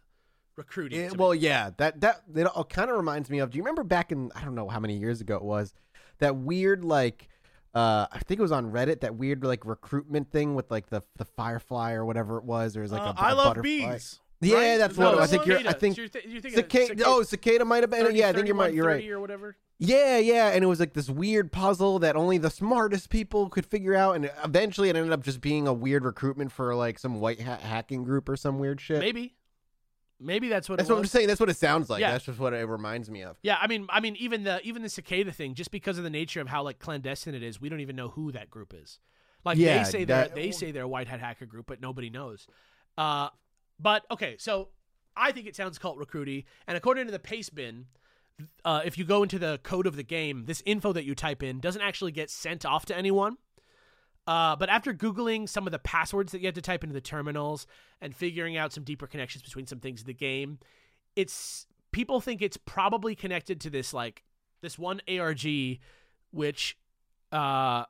recruiting. Me. well, yeah, that that it all kind of reminds me of. Do you remember back in I don't know how many years ago it was that weird like uh I think it was on Reddit that weird like recruitment thing with like the the firefly or whatever it was There was like Uh, a, I a love butterfly. bees. Yeah, right? that's Is what I think it you're. was? I think So you're, th- you're cicada. cicada- Oh, cicada might have been. 30, yeah, I think you're right. You're right. or whatever. Yeah, yeah, and it was like this weird puzzle that only the smartest people could figure out, and eventually it ended up just being a weird recruitment for like some white hat hacking group or some weird shit. Maybe, maybe that's what That's it what I'm was. saying. That's what it sounds like. Yeah. That's just what it reminds me of. Yeah, I mean, I mean, even the even the cicada thing, just because of the nature of how like clandestine it is, we don't even know who that group is. Like Yeah, they say they're that- they say they're a white hat hacker group, but nobody knows. Uh, but okay, so I think it sounds cult recruity, and according to the paste bin, uh, if you go into the code of the game, this info that you type in doesn't actually get sent off to anyone. Uh, but after Googling some of the passwords that you have to type into the terminals and figuring out some deeper connections between some things in the game, it's people think it's probably connected to this like this one ARG, which uh,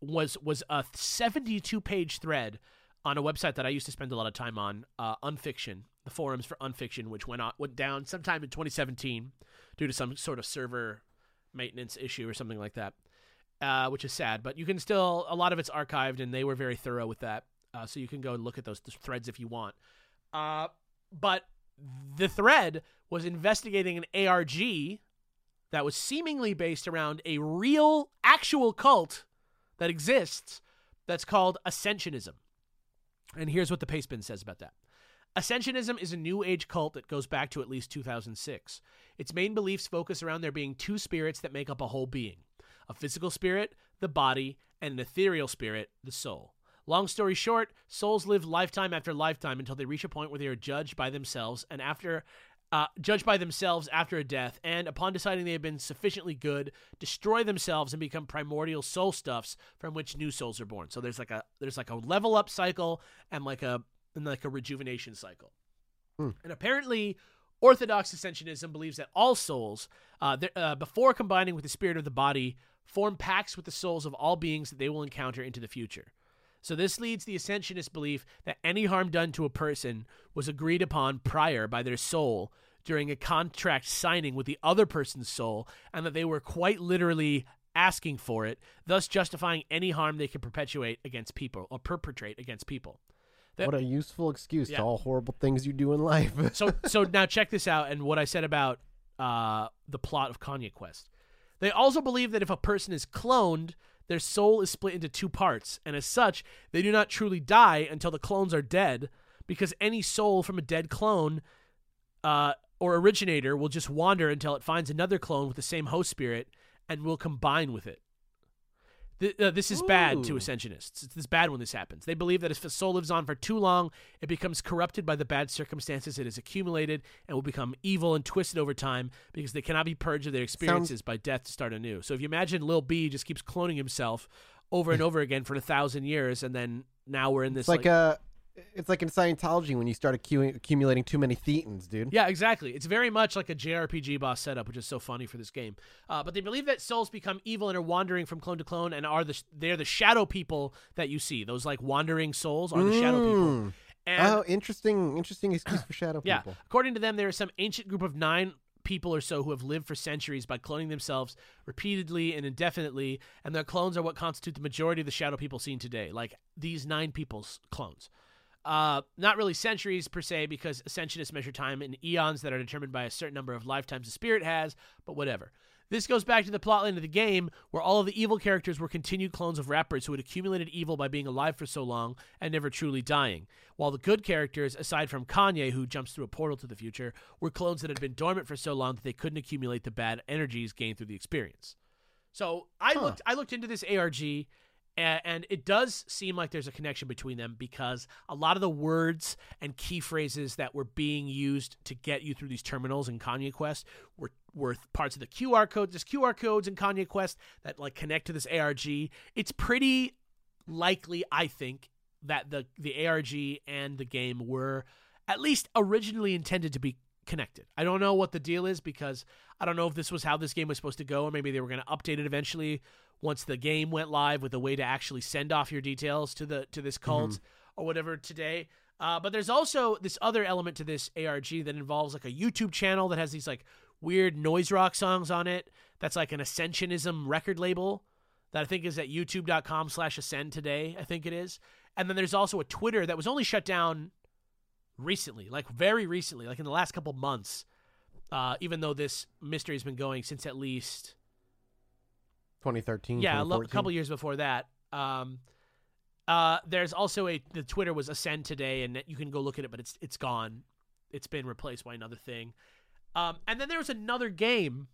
was was a 72 page thread on a website that I used to spend a lot of time on, uh, Unfiction, the forums for Unfiction, which went on, went down sometime in 2017 due to some sort of server maintenance issue or something like that, uh, which is sad. But you can still a lot of it's archived, and they were very thorough with that, uh, so you can go and look at those th- threads if you want. Uh, but the thread was investigating an ARG that was seemingly based around a real, actual cult that exists that's called Ascensionism. And here's what the Pastebin says about that. Ascensionism is a new age cult that goes back to at least 2006. Its main beliefs focus around there being two spirits that make up a whole being a physical spirit, the body, and an ethereal spirit, the soul. Long story short, souls live lifetime after lifetime until they reach a point where they are judged by themselves and after uh, judged by themselves after a death, and upon deciding they have been sufficiently good, destroy themselves and become primordial soul stuffs from which new souls are born. So there's like a there's like a level up cycle and like a and like a rejuvenation cycle. Hmm. And apparently, Orthodox Ascensionism believes that all souls, uh, uh, before combining with the spirit of the body, form pacts with the souls of all beings that they will encounter into the future. So this leads the Ascensionist belief that any harm done to a person was agreed upon prior by their soul during a contract signing with the other person's soul, and that they were quite literally asking for it, thus justifying any harm they can perpetuate against people or perpetrate against people. That- what a useful excuse Yeah. to all horrible things you do in life. so so now check this out and what I said about uh, the plot of Kanye Quest. They also believe that if a person is cloned, their soul is split into two parts, and as such, they do not truly die until the clones are dead, because any soul from a dead clone uh, or originator will just wander until it finds another clone with the same host spirit and will combine with it. Th- uh, this is bad to ascensionists. It's this bad when this happens. They believe that if a soul lives on for too long, it becomes corrupted by the bad circumstances it has accumulated and will become evil and twisted over time because they cannot be purged of their experiences by death to start anew. So if you imagine Lil B just keeps cloning himself over and over again for a thousand years, and then now we're in this it's like, a, it's like in Scientology when you start accu- accumulating too many thetans, dude. Yeah, exactly. It's very much like a JRPG boss setup, which is so funny for this game. Uh, but they believe that souls become evil and are wandering from clone to clone, and are the they're the shadow people that you see. Those like wandering souls are the shadow people. Mm. And oh, interesting, interesting excuse for shadow yeah, people. according to them, there is some ancient group of nine people or so who have lived for centuries by cloning themselves repeatedly and indefinitely, and their clones are what constitute the majority of the shadow people seen today. Like these nine people's clones. Uh, not really centuries per se, because ascensionists measure time in eons that are determined by a certain number of lifetimes a spirit has, but whatever. This goes back to the plotline of the game, where all of the evil characters were continued clones of rappers who had accumulated evil by being alive for so long and never truly dying, while the good characters, aside from Kanye, who jumps through a portal to the future, were clones that had been dormant for so long that they couldn't accumulate the bad energies gained through the experience. So I Huh. looked, I looked into this ARG, and it does seem like there's a connection between them because a lot of the words and key phrases that were being used to get you through these terminals in Kanye Quest were were parts of the QR code. There's QR codes in Kanye Quest that like connect to this ARG. It's pretty likely, I think, that the the ARG and the game were at least originally intended to be connected. I don't know what the deal is because I don't know if this was how this game was supposed to go, or maybe they were going to update it eventually once the game went live with a way to actually send off your details to the to this cult or whatever today. Uh, but there's also this other element to this ARG that involves like a YouTube channel that has these like weird noise rock songs on it. That's like an Ascensionism record label that I think is at youtube.com slash ascend today, I think it is. And then there's also a Twitter that was only shut down recently, like very recently, like in the last couple months. Uh, even though this mystery has been going since at least 2013. yeah, a, couple years before that. Um, uh, there's also a the Twitter was Ascend today, and you can go look at it, but it's it's gone. It's been replaced by another thing. Um, and then there was another game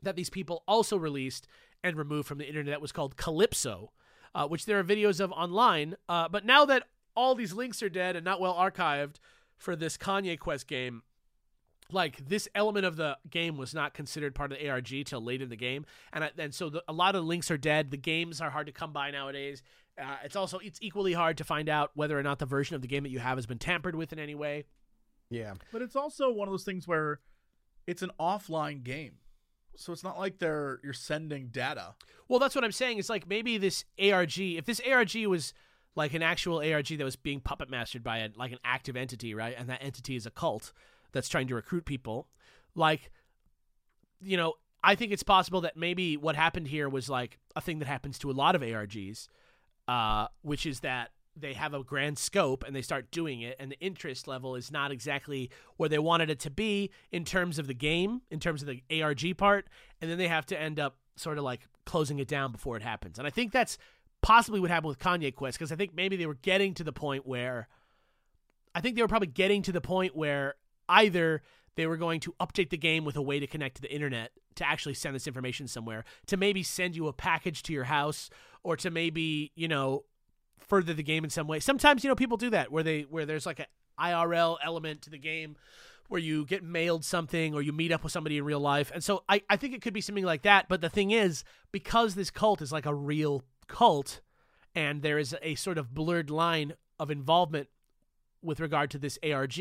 that these people also released and removed from the internet that was called Calypso, uh, which there are videos of online. Uh, but now that all these links are dead and not well archived for this Kanye Quest game, like this element of the game was not considered part of the ARG till late in the game, and I, and so the, a lot of the links are dead. The games are hard to come by nowadays. Uh, it's also it's equally hard to find out whether or not the version of the game that you have has been tampered with in any way. Yeah. But it's also one of those things where it's an offline game. So it's not like they're you're sending data. Well, that's what I'm saying. It's like maybe this ARG, if this ARG was like an actual ARG that was being puppet mastered by a, like an active entity, right? And that entity is a cult that's trying to recruit people, like, you know, I think it's possible that maybe what happened here was like a thing that happens to a lot of ARGs, uh, which is that they have a grand scope and they start doing it, and the interest level is not exactly where they wanted it to be in terms of the game, in terms of the ARG part, and then they have to end up sort of like closing it down before it happens. And I think that's possibly what happened with Kanye Quest because I think maybe they were getting to the point where I think they were probably getting to the point where either they were going to update the game with a way to connect to the internet to actually send this information somewhere, to maybe send you a package to your house, or to maybe, you know, further the game in some way. Sometimes, you know, people do that where they where there's like a IRL element to the game where you get mailed something or you meet up with somebody in real life. And so I, I think it could be something like that. But the thing is, because this cult is like a real cult and there is a sort of blurred line of involvement with regard to this ARG,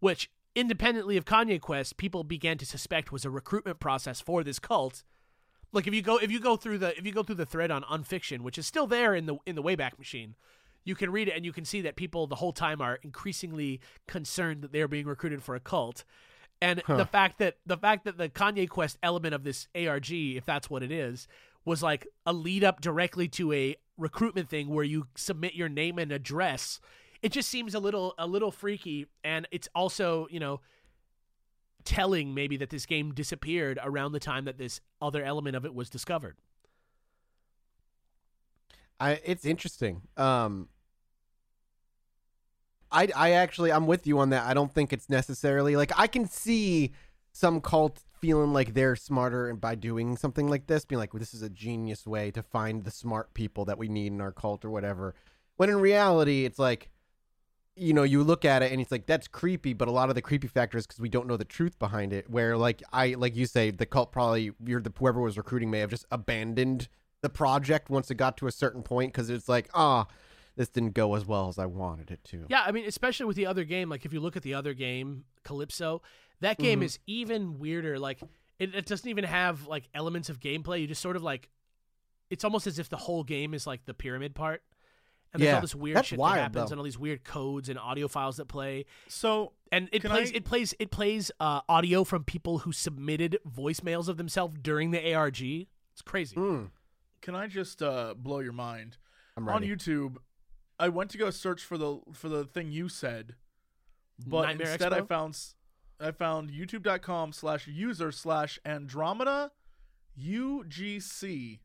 which independently of Kanye Quest, people began to suspect was a recruitment process for this cult. Like if you go if you go through the if you go through the thread on Unfiction, which is still there in the in the Wayback Machine, you can read it and you can see that people the whole time are increasingly concerned that they're being recruited for a cult. And the fact that the fact that the Kanye Quest element of this ARG, if that's what it is, was like a lead up directly to a recruitment thing where you submit your name and address it just seems a little a little freaky, and it's also you know telling maybe that this game disappeared around the time that this other element of it was discovered. I it's interesting. Um I I actually I'm with you on that. I don't think it's necessarily like I can see some cult feeling like they're smarter and by doing something like this, being like, well, this is a genius way to find the smart people that we need in our cult or whatever. When in reality, it's like, you know, you look at it and it's like that's creepy, but a lot of the creepy factor is because we don't know the truth behind it. Where like I like you say, the cult probably you're the whoever was recruiting may have just abandoned the project once it got to a certain point because it's like, ah, this didn't go as well as I wanted it to. Yeah, I mean, especially with the other game. Like, if you look at the other game, Calypso, that game Mhm. is even weirder. Like, it, it doesn't even have like elements of gameplay. You just sort of like, it's almost as if the whole game is like the pyramid part. And there's Yeah, all this weird that's shit wild, that happens, though. and all these weird codes and audio files that play. So And it plays, I- it plays, it plays uh, audio from people who submitted voicemails of themselves during the ARG. It's crazy. Mm, can I just uh, blow your mind? I'm ready. On. YouTube, I went to go search for the for the thing you said, but Nightmare instead I found s- I found youtube.com slash user slash Andromeda UGC.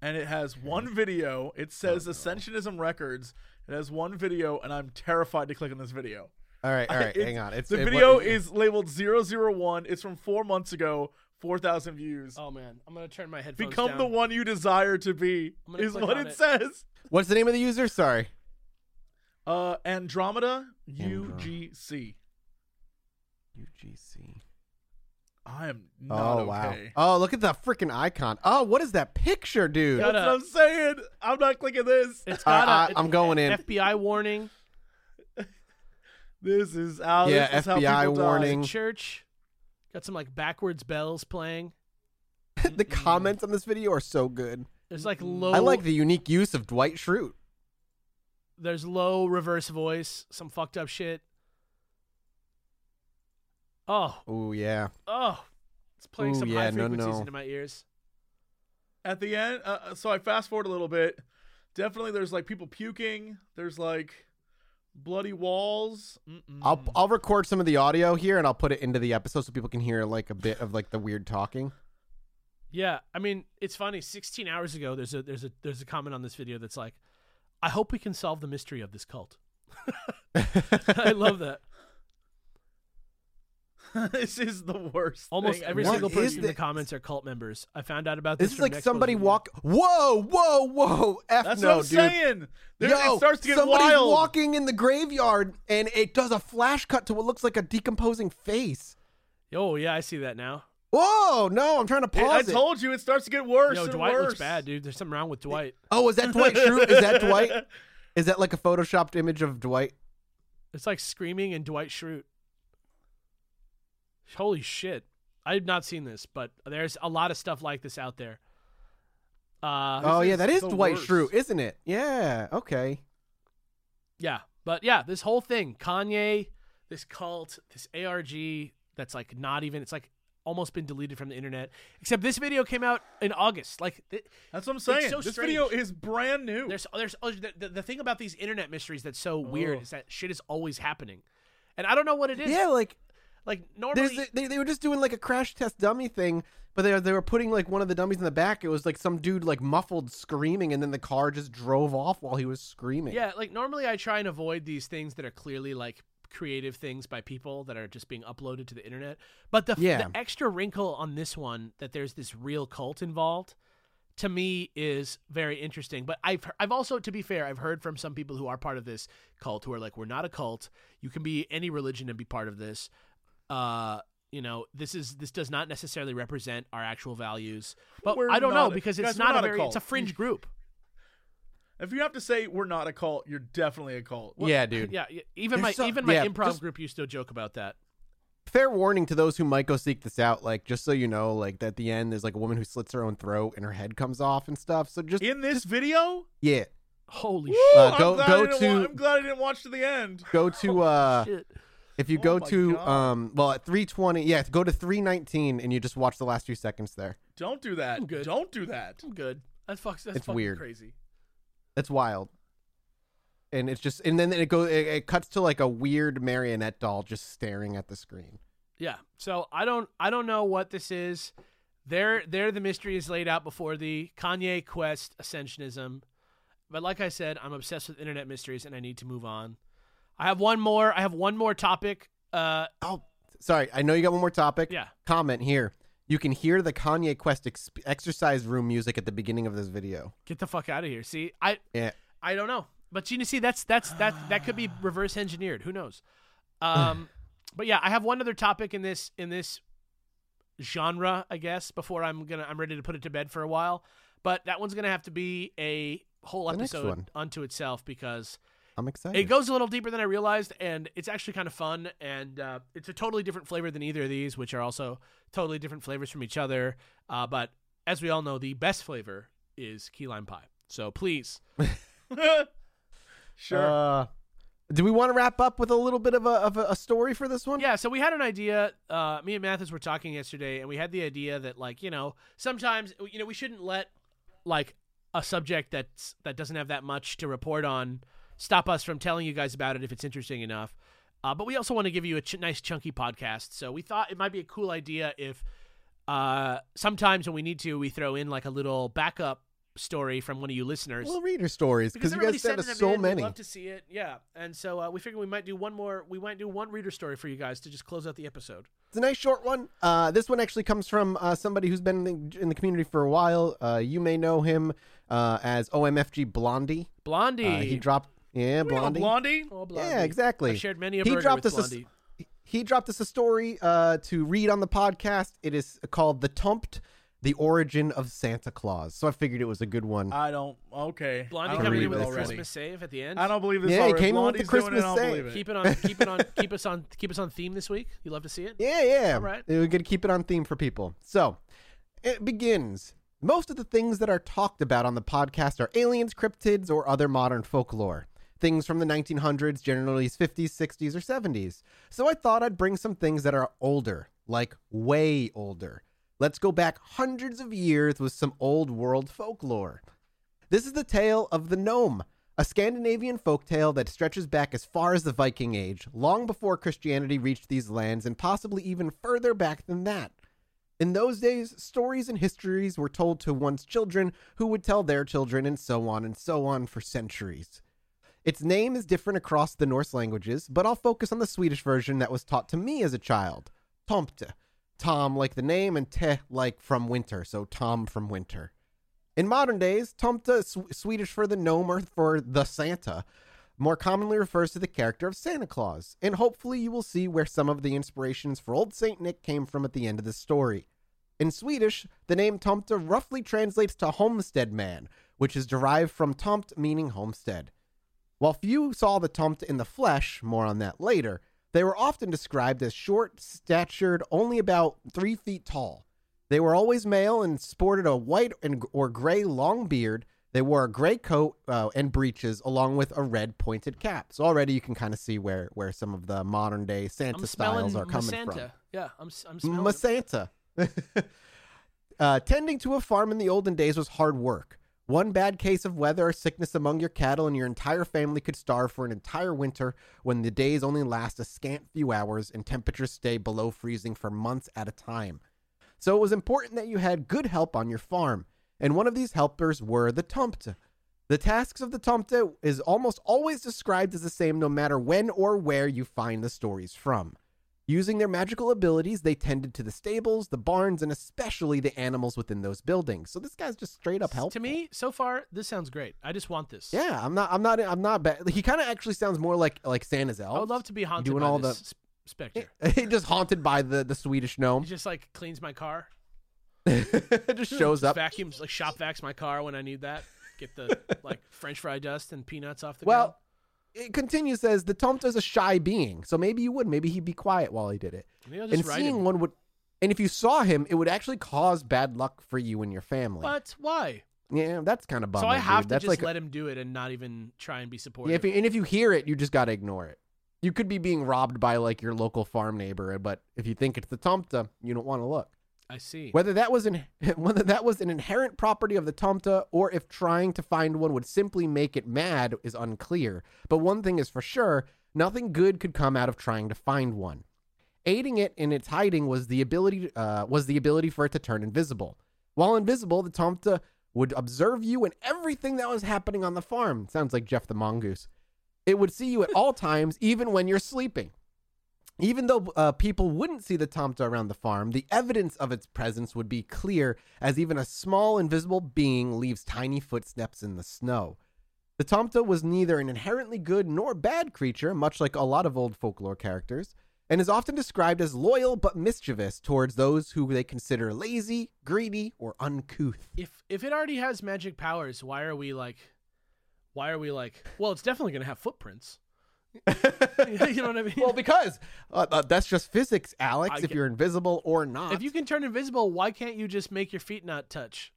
And it has one video. It says Oh, no. Ascensionism Records. It has one video, and I'm terrified to click on this video. all right, all right, It's- hang on. It's the it- video what- is labeled 001. It's from four months ago, 4,000 views. Oh man, I'm gonna turn my headphones Become down. the one you desire to be, is what it, it. says. What's the name of the user? Sorry. Uh, Andromeda Andro- UGC. UGC. I am oh, not Oh wow. okay. Oh, look at the freaking icon. Oh, what is that picture, dude? Got That's what I'm saying. I'm not clicking this. It's All right, got a, I- I'm going in. FBI warning. This is how. Yeah, this is how FBI die. warning. church. Got some like backwards bells playing. the comments on this video are so good. There's like low. I like the unique use of Dwight Schrute. There's low reverse voice. Some fucked up shit. Oh, Oh yeah. oh! It's playing Ooh, some yeah, high no, frequencies no. into my ears. At the end, uh, so I fast forward a little bit. Definitely, there's like people puking. There's like bloody walls. Mm-mm. I'll I'll record some of the audio here and I'll put it into the episode so people can hear like a bit of like the weird talking. Yeah, I mean, it's funny. 16 hours ago, there's a there's a there's a comment on this video that's like, "I hope we can solve the mystery of this cult." I love that. this is the worst. Almost thing every I've single What ever is person seen. in the comments are cult members. I found out about this. This is from like Nexpo's somebody video. walk. Whoa, whoa, whoa! F That's no, what I'm dude. saying. There, Yo, it starts to get somebody's wild. walking in the graveyard and it does a flash cut to what looks like a decomposing face. Oh yeah, I see that now. Whoa, no, I'm trying to It- I it. told you it starts to get worse. Yo, Dwight worse. looks bad, dude. There's something wrong with Dwight. Oh, is that Dwight Schrute? Is that Dwight? Is that like a photoshopped image of Dwight? It's like screaming and Dwight Schrute. Holy shit! I have not seen this, but there's a lot of stuff like this out there. Uh, oh yeah, that is the Dwight worst. Schrute, isn't it? Yeah. Okay. Yeah, but yeah, this whole thing, Kanye, this cult, this ARG, that's like not even. It's like almost been deleted from the internet. Except this video came out in August. Like th- That's what I'm saying. so this strange. video is brand new. there's there's oh, the, the, the thing about these internet mysteries that's so weird Oh. is that shit is always happening, and I don't know what it is. Yeah, like like normally. there's they, they were just doing like a crash test dummy thing, but they they were putting like one of the dummies in the back. It was like some dude like muffled screaming, and then the car just drove off while he was screaming. Yeah, like normally I try and avoid these things that are clearly like creative things by people that are just being uploaded to the internet. But the, Yeah. the extra wrinkle on this one that there's this real cult involved to me is very interesting. But I've I've also to be fair, I've heard from some people who are part of this cult who are like we're not a cult. You can be any religion and be part of this. Uh you know, this is this does not necessarily represent our actual values. But We're I don't know a- because it's we're not, not a a very it's a fringe group. if you have to say we're not a cult, you're definitely a cult. yeah, dude. Yeah, yeah, even There's my some- even my yeah, improv just- group used to joke about that. Fair warning to those who might go seek this out. Like, just so you know, like at the end, there's like a woman who slits her own throat and her head comes off and stuff. So just In this video, yeah, Holy Woo, Uh, I'm go- glad go I didn't wa- to- I'm glad I didn't watch to the end. go to uh shit! If you Oh go my to God. um well at 320 yeah go to 319 and you just watch the last few seconds there Don't do that. I'm good. Don't do that. I'm good. That fucks. That's It's fucking weird. crazy. it's wild and it's just and then it goes it, it cuts to like a weird marionette doll just staring at the screen. Yeah. So I don't I don't know what this is. There there the mystery is laid out before the Kanye Quest Ascensionism. But like I said, I'm obsessed with internet mysteries and I need to move on. I have one more I have one more topic. Uh Oh, sorry. I know you got one more topic. yeah. Comment here. You can hear the Kanye Quest ex- exercise room music at the beginning of this video. Get the fuck out of here. See, I Yeah. I don't know. But you see, that's that's that that could be reverse engineered. Who knows? Um, but yeah, I have one other topic in this in this genre, I guess. Before I'm gonna I'm ready to put it to bed for a while. But that one's gonna have to be a whole episode unto itself because I'm excited. it goes a little deeper than I realized, and it's actually kind of fun. And uh, it's a totally different flavor than either of these, which are also totally different flavors from each other. Uh, but as we all know, the best flavor is key lime pie. So please, sure. Uh, do we want to wrap up with a little bit of a, of a, story for this one? Yeah, so we had an idea. Uh, me and Mathis were talking yesterday, and we had the idea that, like, you know, sometimes, you know, we shouldn't let like a subject that's that doesn't have that much to report on stop us from telling you guys about it if it's interesting enough. Uh, but we also want to give you a ch- nice chunky podcast, so we thought it might be a cool idea if uh, sometimes when we need to, we throw in like a little backup story from one of you listeners. Little reader stories because you guys sent us so in, we'd many. love to see it, yeah. And so uh, we figured we might do one more. We might do one reader story for you guys to just close out the episode. It's a nice short one. Uh, this one actually comes from uh, somebody who's been in the, in the community for a while. Uh, you may know him uh, as OMFG Blondie. Blondie. Uh, he dropped, yeah, We know Blondie. Blondie. Oh, Blondie. Yeah, exactly. I've shared many a He burger dropped with us a s- Blondie. He dropped us a story uh, to read on the podcast. It is called "The Tomte: The Origin of Santa Claus." So I figured it was a good one. I don't. Okay. Blondie I don't coming read in with a one. already. Christmas save at the end. I don't believe this. Yeah, he already. came in with the Blondie's doing it, I Christmas don't save. it. Keep it on. Keep it on. Keep us on. Keep us on theme this week. You love to see it. Yeah, yeah. All right. We're going to keep it on theme for people. So it begins. Most of the things that are talked about on the podcast are aliens, cryptids, or other modern folklore. Things from the 1900s, generally 50s, 60s, or 70s. So I thought I'd bring some things that are older, like way older. Let's go back hundreds of years with some old world folklore. This is the tale of the gnome, a Scandinavian folktale that stretches back as far as the Viking Age, long before Christianity reached these lands, and possibly even further back than that. In those days, stories and histories were told to one's children, who would tell their children, and so on and so on for centuries. Its name is different across the Norse languages, but I'll focus on the Swedish version that was taught to me as a child Tomte. Tom like the name, and Te like from winter, so Tom from winter. In modern days, Tomte is Sw- Swedish for the gnome or for the Santa, more commonly refers to the character of Santa Claus, and hopefully you will see where some of the inspirations for Old Saint Nick came from at the end of the story. In Swedish, the name Tomte roughly translates to homestead man, which is derived from Tomt meaning homestead. While few saw the Tomte in the flesh, more on that later, they were often described as short, statured, only about three feet tall. They were always male and sported a white and or gray long beard. They wore a gray coat uh, and breeches, along with a red pointed cap. So already you can kind of see where where some of the modern day Santa styles are coming Santa. from. Yeah, I'm. I'm smelling. Masanta. uh, tending to a farm in the olden days was hard work. One bad case of weather or sickness among your cattle, and your entire family could starve for an entire winter when the days only last a scant few hours and temperatures stay below freezing for months at a time. So it was important that you had good help on your farm, and one of these helpers were the Tomte. The tasks of the Tomte is almost always described as the same no matter when or where you find the stories from. Using their magical abilities, they tended to the stables, the barns, and especially the animals within those buildings. So this guy's just straight up helpful. To me, so far, this sounds great. I just want this. yeah, I'm not, I'm not, I'm not bad. He kind of actually sounds more like like Santa's elf. I would love to be haunted doing by all the- specter. He just haunted by the the Swedish gnome. He just like cleans my car. just shows Just up. vacuums like shop vacs my car when I need that. Get the like French fry dust and peanuts off the Well, it continues says the Tomte is a shy being, so maybe you would, maybe he'd be quiet while he did it. And seeing him. one would, and if you saw him, it would actually cause bad luck for you and your family. But why? Yeah, that's kind of bummer. so I have dude. to That's just like let him do it and not even try and be supportive. Yeah, if you, and if you hear it, you just got to ignore it. You could be being robbed by like your local farm neighbor, but if you think it's the Tomta, you don't want to look. I see. Whether that was an whether that was an inherent property of the Tomta or if trying to find one would simply make it mad is unclear. But one thing is for sure, nothing good could come out of trying to find one. Aiding it in its hiding was the ability uh, was the ability for it to turn invisible. While invisible, the Tomta would observe you and everything that was happening on the farm. Sounds like Gef the Mongoose. It would see you at all times, even when you're sleeping. Even though uh, people wouldn't see the Tomta around the farm, the evidence of its presence would be clear as even a small invisible being leaves tiny footsteps in the snow. The Tomta was neither an inherently good nor bad creature, much like a lot of old folklore characters, and is often described as loyal but mischievous towards those who they consider lazy, greedy, or uncouth. if if it already has magic powers, why are we like why are we like well, it's definitely going to have footprints. you know what I mean? Well, because uh, uh, that's just physics, Alex. I if get- you're invisible or not. if you can turn invisible, why can't you just make your feet not touch?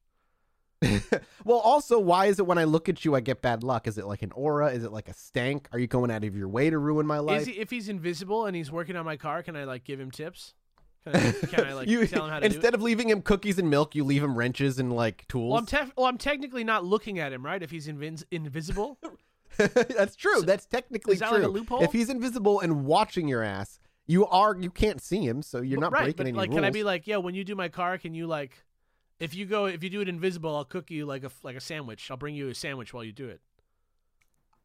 well, also, why is it when I look at you, I get bad luck? Is it like an aura? Is it like a stank? Are you going out of your way to ruin my life? Is he, if he's invisible and he's working on my car, can I like give him tips? Can I, can I like you, tell him how to do instead of leaving him cookies and milk, you leave him wrenches and like tools. Well, I'm tef- well, I'm technically not looking at him, right? If he's invis- invisible, That's true. That's technically is that true. like a loophole? If he's invisible and watching your ass, you are you can't see him, so you're not right? breaking But any like, rules. can I be like, yeah, when you do my car, can you like, if you go, if you do it invisible, I'll cook you like a like a sandwich. I'll bring you a sandwich while you do it.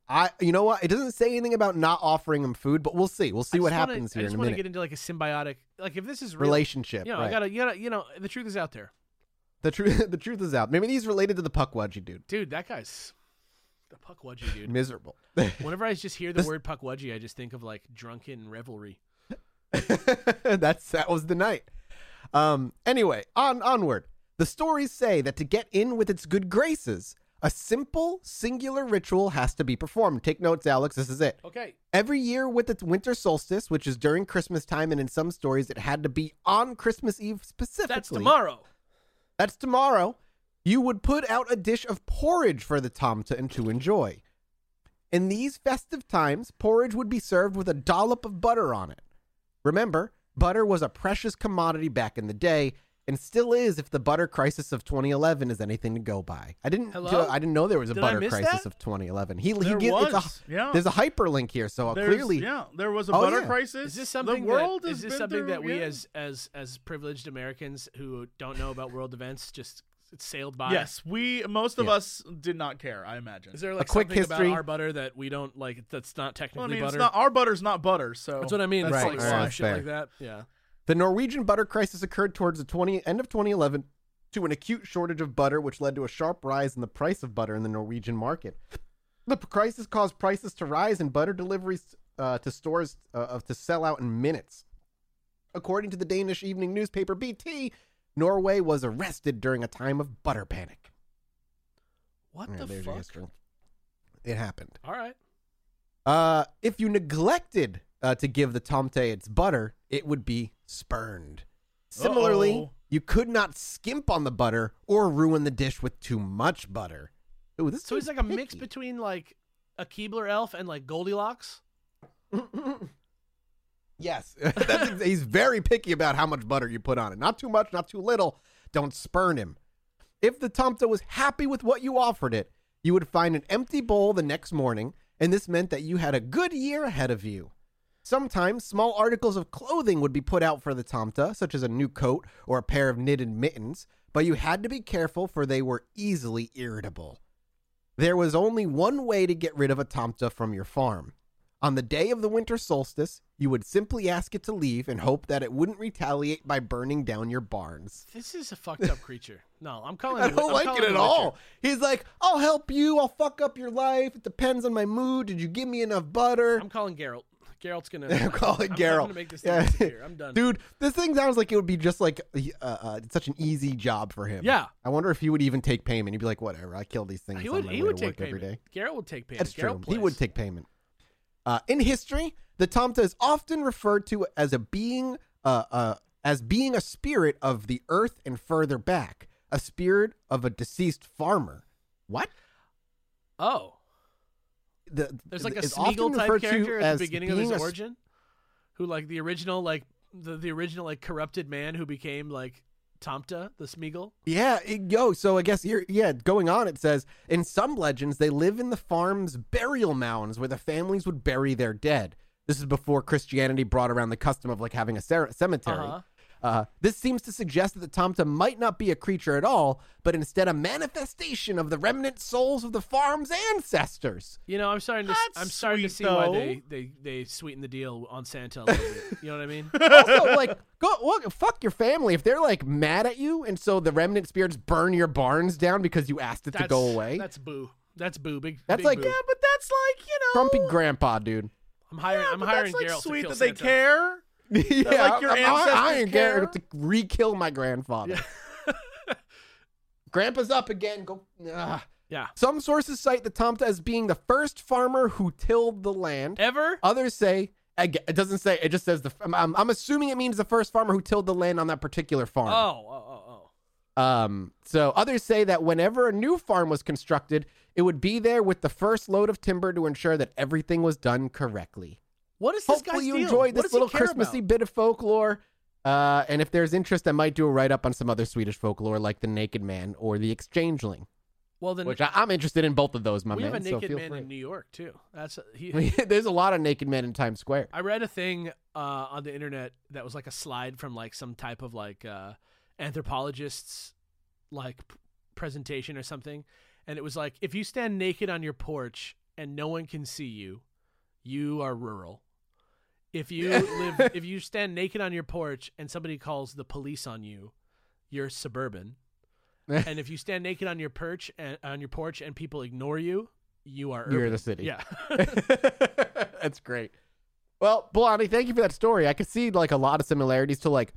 I, you know what? It doesn't say anything about not offering him food, but we'll see. We'll see what just wanna- happens I here just in a want to get into like a symbiotic, like if this is real, Relationship. you know, right. I gotta, you gotta, you know, the truth is out there, the truth. the truth is out. Maybe he's related to the Pukwudgie dude. dude. That guy's the pukwudgie dude. Miserable. Whenever I just hear the word pukwudgie, I just think of like drunken revelry. That's that was the night. Um. Anyway, on onward. The stories say that to get in with its good graces, a simple singular ritual has to be performed. Take notes, Alex. This is it. Okay, Every year with the winter solstice, which is during Christmas time, and in some stories it had to be on Christmas Eve specifically. that's tomorrow. That's tomorrow. You would put out a dish of porridge for the Tomta and to enjoy. In these festive times, porridge would be served with a dollop of butter on it. Remember, butter was a precious commodity back in the day, and still is if the butter crisis of 2011 is anything to go by. I didn't. Hello? I didn't know there was a Did butter crisis that? of 2011. He, he There gives- it's was, a, yeah. There's a hyperlink here, so There's- clearly, yeah, there was a Oh, butter yeah. crisis. Is this something the world that has is this something through- that we yeah. as as as privileged Americans who don't know about world events just sailed by? Yes, we most of Yeah. us did not care. I imagine. Is there like quick something history- about our butter that we don't like? That's not Well, I technically mean, butter. it's not our butter's not butter, so that's what I mean. That's It's Right, like right, some that's shit fair. like that. Yeah. The Norwegian butter crisis occurred towards the 20, end of 2011 to an acute shortage of butter, which led to a sharp rise in the price of butter in the Norwegian market. The crisis caused prices to rise and butter deliveries uh, to stores uh, to sell out in minutes. According to the Danish evening newspaper BT, Norway was arrested during a time of butter panic. What Yeah, the fuck? It happened. All right. Uh, if you neglected uh, to give the tomte its butter, it would be spurned. Similarly, Uh-oh. you could not skimp on the butter or ruin the dish with too much butter. Ooh, this So dude's like a mix between like a Keebler elf and like Goldilocks. yes, he's very picky about how much butter you put on it. Not too much, not too little. Don't spurn him. If the Tomta was happy with what you offered it, you would find an empty bowl the next morning, and this meant that you had a good year ahead of you. Sometimes small articles of clothing would be put out for the tomta, such as a new coat or a pair of knitted mittens, but you had to be careful for they were easily irritable. There was only one way to get rid of a tomta from your farm. On the day of the winter solstice, you would simply ask it to leave and hope that it wouldn't retaliate by burning down your barns. This is a fucked up creature. No, I'm calling. I don't I'm like it at all. He's like, I'll help you. I'll fuck up your life. It depends on my mood. Did you give me enough butter? I'm calling Geralt. Geralt's gonna. I'm calling I'm, Geralt. I'm gonna make this thing Yeah. disappear. I'm done. Dude, this thing sounds like it would be just like uh, uh, such an easy job for him. Yeah. I wonder if he would even take payment. He'd be like, whatever, I kill these things he would. He would take work every payment. day. Geralt would take payment. That's true. Geralt He would take payment. Uh, in history, the Tomta is often referred to as a being, uh, uh, as being a spirit of the earth and further back, a spirit of a deceased farmer. What? Oh, The, there's like a Smeagol type character at the beginning of his being a s- origin, who like the original like the the original like corrupted man who became like Tomte, the Smeagol. Yeah, it, yo. So I guess here, yeah, going on. It says in some legends they live in the farm's burial mounds where the families would bury their dead. This is before Christianity brought around the custom of like having a cemetery. Uh-huh. Uh, this seems to suggest that the Tomte might not be a creature at all, but instead a manifestation of the remnant souls of the farm's ancestors. You know, I'm starting to That's I'm starting to sweet, see why they, they they sweeten the deal on Santa a little bit. You know what I mean? also, like, go look, fuck your family if they're like mad at you, and so the remnant spirits burn your barns down because you asked it to go away. That's boo. That's boo. Big. That's big like- boo. Yeah, but that's like you know. Grumpy grandpa, dude. I'm hiring. Yeah, I'm but hiring that's like Geralt sweet to kill that they care. Yeah, like your ancestors I ain't care? To re-kill my grandfather. Grandpa's up again. Go. Ugh. Yeah. Some sources cite the Tomte as being the first farmer who tilled the land. Ever? Others say it doesn't say. It just says the. I'm, I'm, I'm assuming it means the first farmer who tilled the land on that particular farm. Oh, oh, oh, oh. Um, so others say that whenever a new farm was constructed, it would be there with the first load of timber to ensure that everything was done correctly. What is this Hopefully you enjoyed this little Christmassy about? bit of folklore. Uh, and if there's interest, I might do a write up on some other Swedish folklore like the Naked Man or the Exchangeling, Well, then which I, I'm interested in both of those, my we man. have a so naked feel man free. in New York too. That's he. there's a lot of naked men in Times Square. I read a thing uh, on the internet that was like a slide from like some type of like uh, anthropologist's like presentation or something, and it was like if you stand naked on your porch and no one can see you, you are rural. If you live, if you stand naked on your porch and somebody calls the police on you, you're suburban. and if you stand naked on your perch and on your porch and people ignore you, you are You're the city. Yeah. That's great. Well, Blondie, thank you for that story. I could see like a lot of similarities to like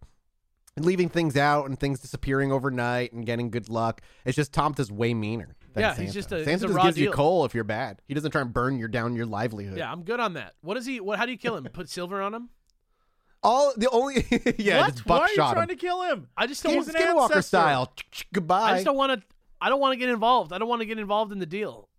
leaving things out and things disappearing overnight and getting good luck. It's just Tomte's way meaner. Than Yeah, Santa. he's just a- he's Santa a just raw gives you coal if you're bad. He doesn't try and burn your down your livelihood. Yeah, I'm good on that. What is he? What? How do you kill him? Put silver on him? All the only yeah, what? just Why are you trying him. to kill him? I just don't. He's Want, an Skinwalker ancestor. style. Goodbye. I just don't want to. I don't want to get involved. I don't want to get involved in the deal.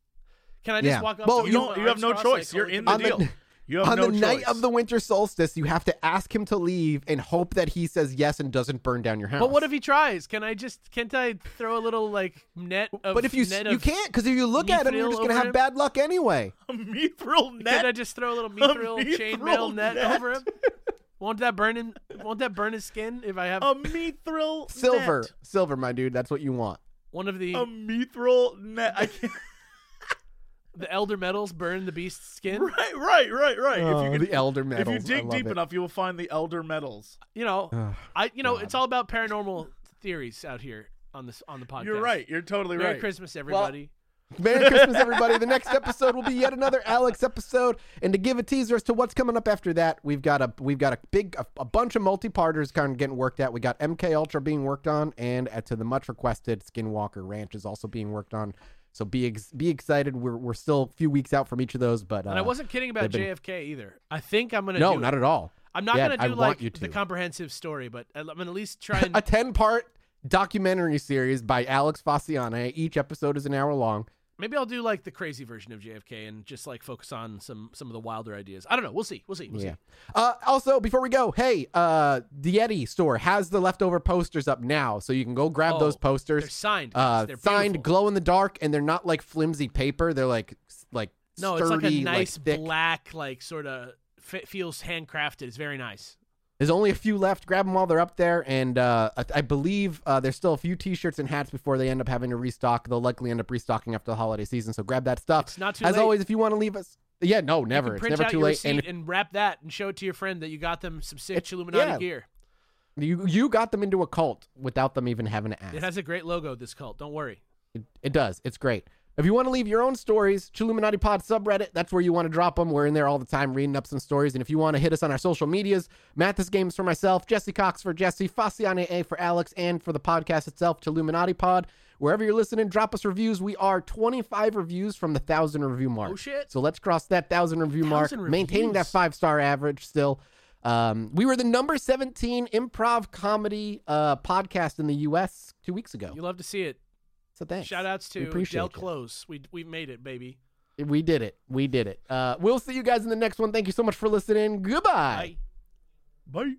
Can I just Yeah. walk up? Well, to You don't. You have no choice. like, You're oh, in the the On the- deal. You have on no the night of the winter solstice, you have to ask him to leave and hope that he says yes and doesn't burn down your house. But what if he tries? Can I just? Can't I throw a little like net? Of, But if you net you can't because if you look at him, you're just gonna have him? bad luck anyway. a mithril net. Can. I just throw a little mithril mithril chainmail net, net. over him? Won't that burn him? Won't that burn his skin if I have a mithril Silver, net. silver, my dude. That's what you want. one of the A mithril net. I can't. The elder metals burn the beast's skin? right, right, right, right. Oh, if you the can, elder if you dig deep it. enough, you will find the elder metals. You know, Ugh. I you know God. it's all about paranormal theories out here on this on the podcast. You're right. You're totally Merry right. Merry Christmas, everybody. Merry Christmas, everybody. The next episode will be yet another Alex episode. And to give a teaser as to what's coming up after that, we've got a we've got a big a, a bunch of multi-parters kind of getting worked out. We got MK Ultra being worked on, and uh, to the much requested Skinwalker Ranch is also being worked on. So be ex- be excited. We're we're still a few weeks out from each of those, but uh, and I wasn't kidding about been- JFK either. I think I'm gonna no, do not it. at all. I'm not Yeah, gonna I do want like you the comprehensive story, but I'm gonna at least try and a 10 part documentary series by Alex Faciane. Each episode is an hour long. Maybe I'll do like the crazy version of JFK and just like focus on some some of the wilder ideas. I don't know. We'll see. We'll see. We'll Yeah. see. Uh, also, before we go, hey, uh, the Yeti store has the leftover posters up now, so you can go grab Oh, those They're posters. signed. Uh. They're signed, beautiful. glow in the dark, and they're not like flimsy paper. They're like like No, sturdy, it's like a nice thick. black, like sort of f- feels handcrafted. It's very nice. There's only a few left. Grab them while they're up there, and uh, I, I believe uh, there's still a few T-shirts and hats before they end up having to restock. They'll likely end up restocking after the holiday season, so grab that stuff. It's not too As late. always, if you want to leave us, yeah, no, never. It's never out too your late. And and, wrap that and show it to your friend that you got them some sick Illuminati yeah. gear. you you got them into a cult without them even having to ask. It has a great logo. This cult. Don't worry. It, it does. It's great. If you want to leave your own stories, Chilluminati Pod subreddit, that's where you want to drop them. We're in there all the time reading up some stories. And if you want to hit us on our social medias, Mathas Games for myself, Jesse Cox for Jesse, Faciane A for Alex, and for the podcast itself, Chilluminati Pod. Wherever you're listening, drop us reviews. We are 25 reviews from the 1,000 review mark. Oh, shit. So let's cross that 1,000 review mark, 1,000 maintaining that five star average still. Um, we were the number 17 improv comedy uh, podcast in the U.S. two weeks ago. You love to see it. So thanks. Shout outs to Del you. Close. We we made it, baby. We did it. We did it. Uh, we'll see you guys in the next one. Thank you so much for listening. Goodbye. Bye. Bye.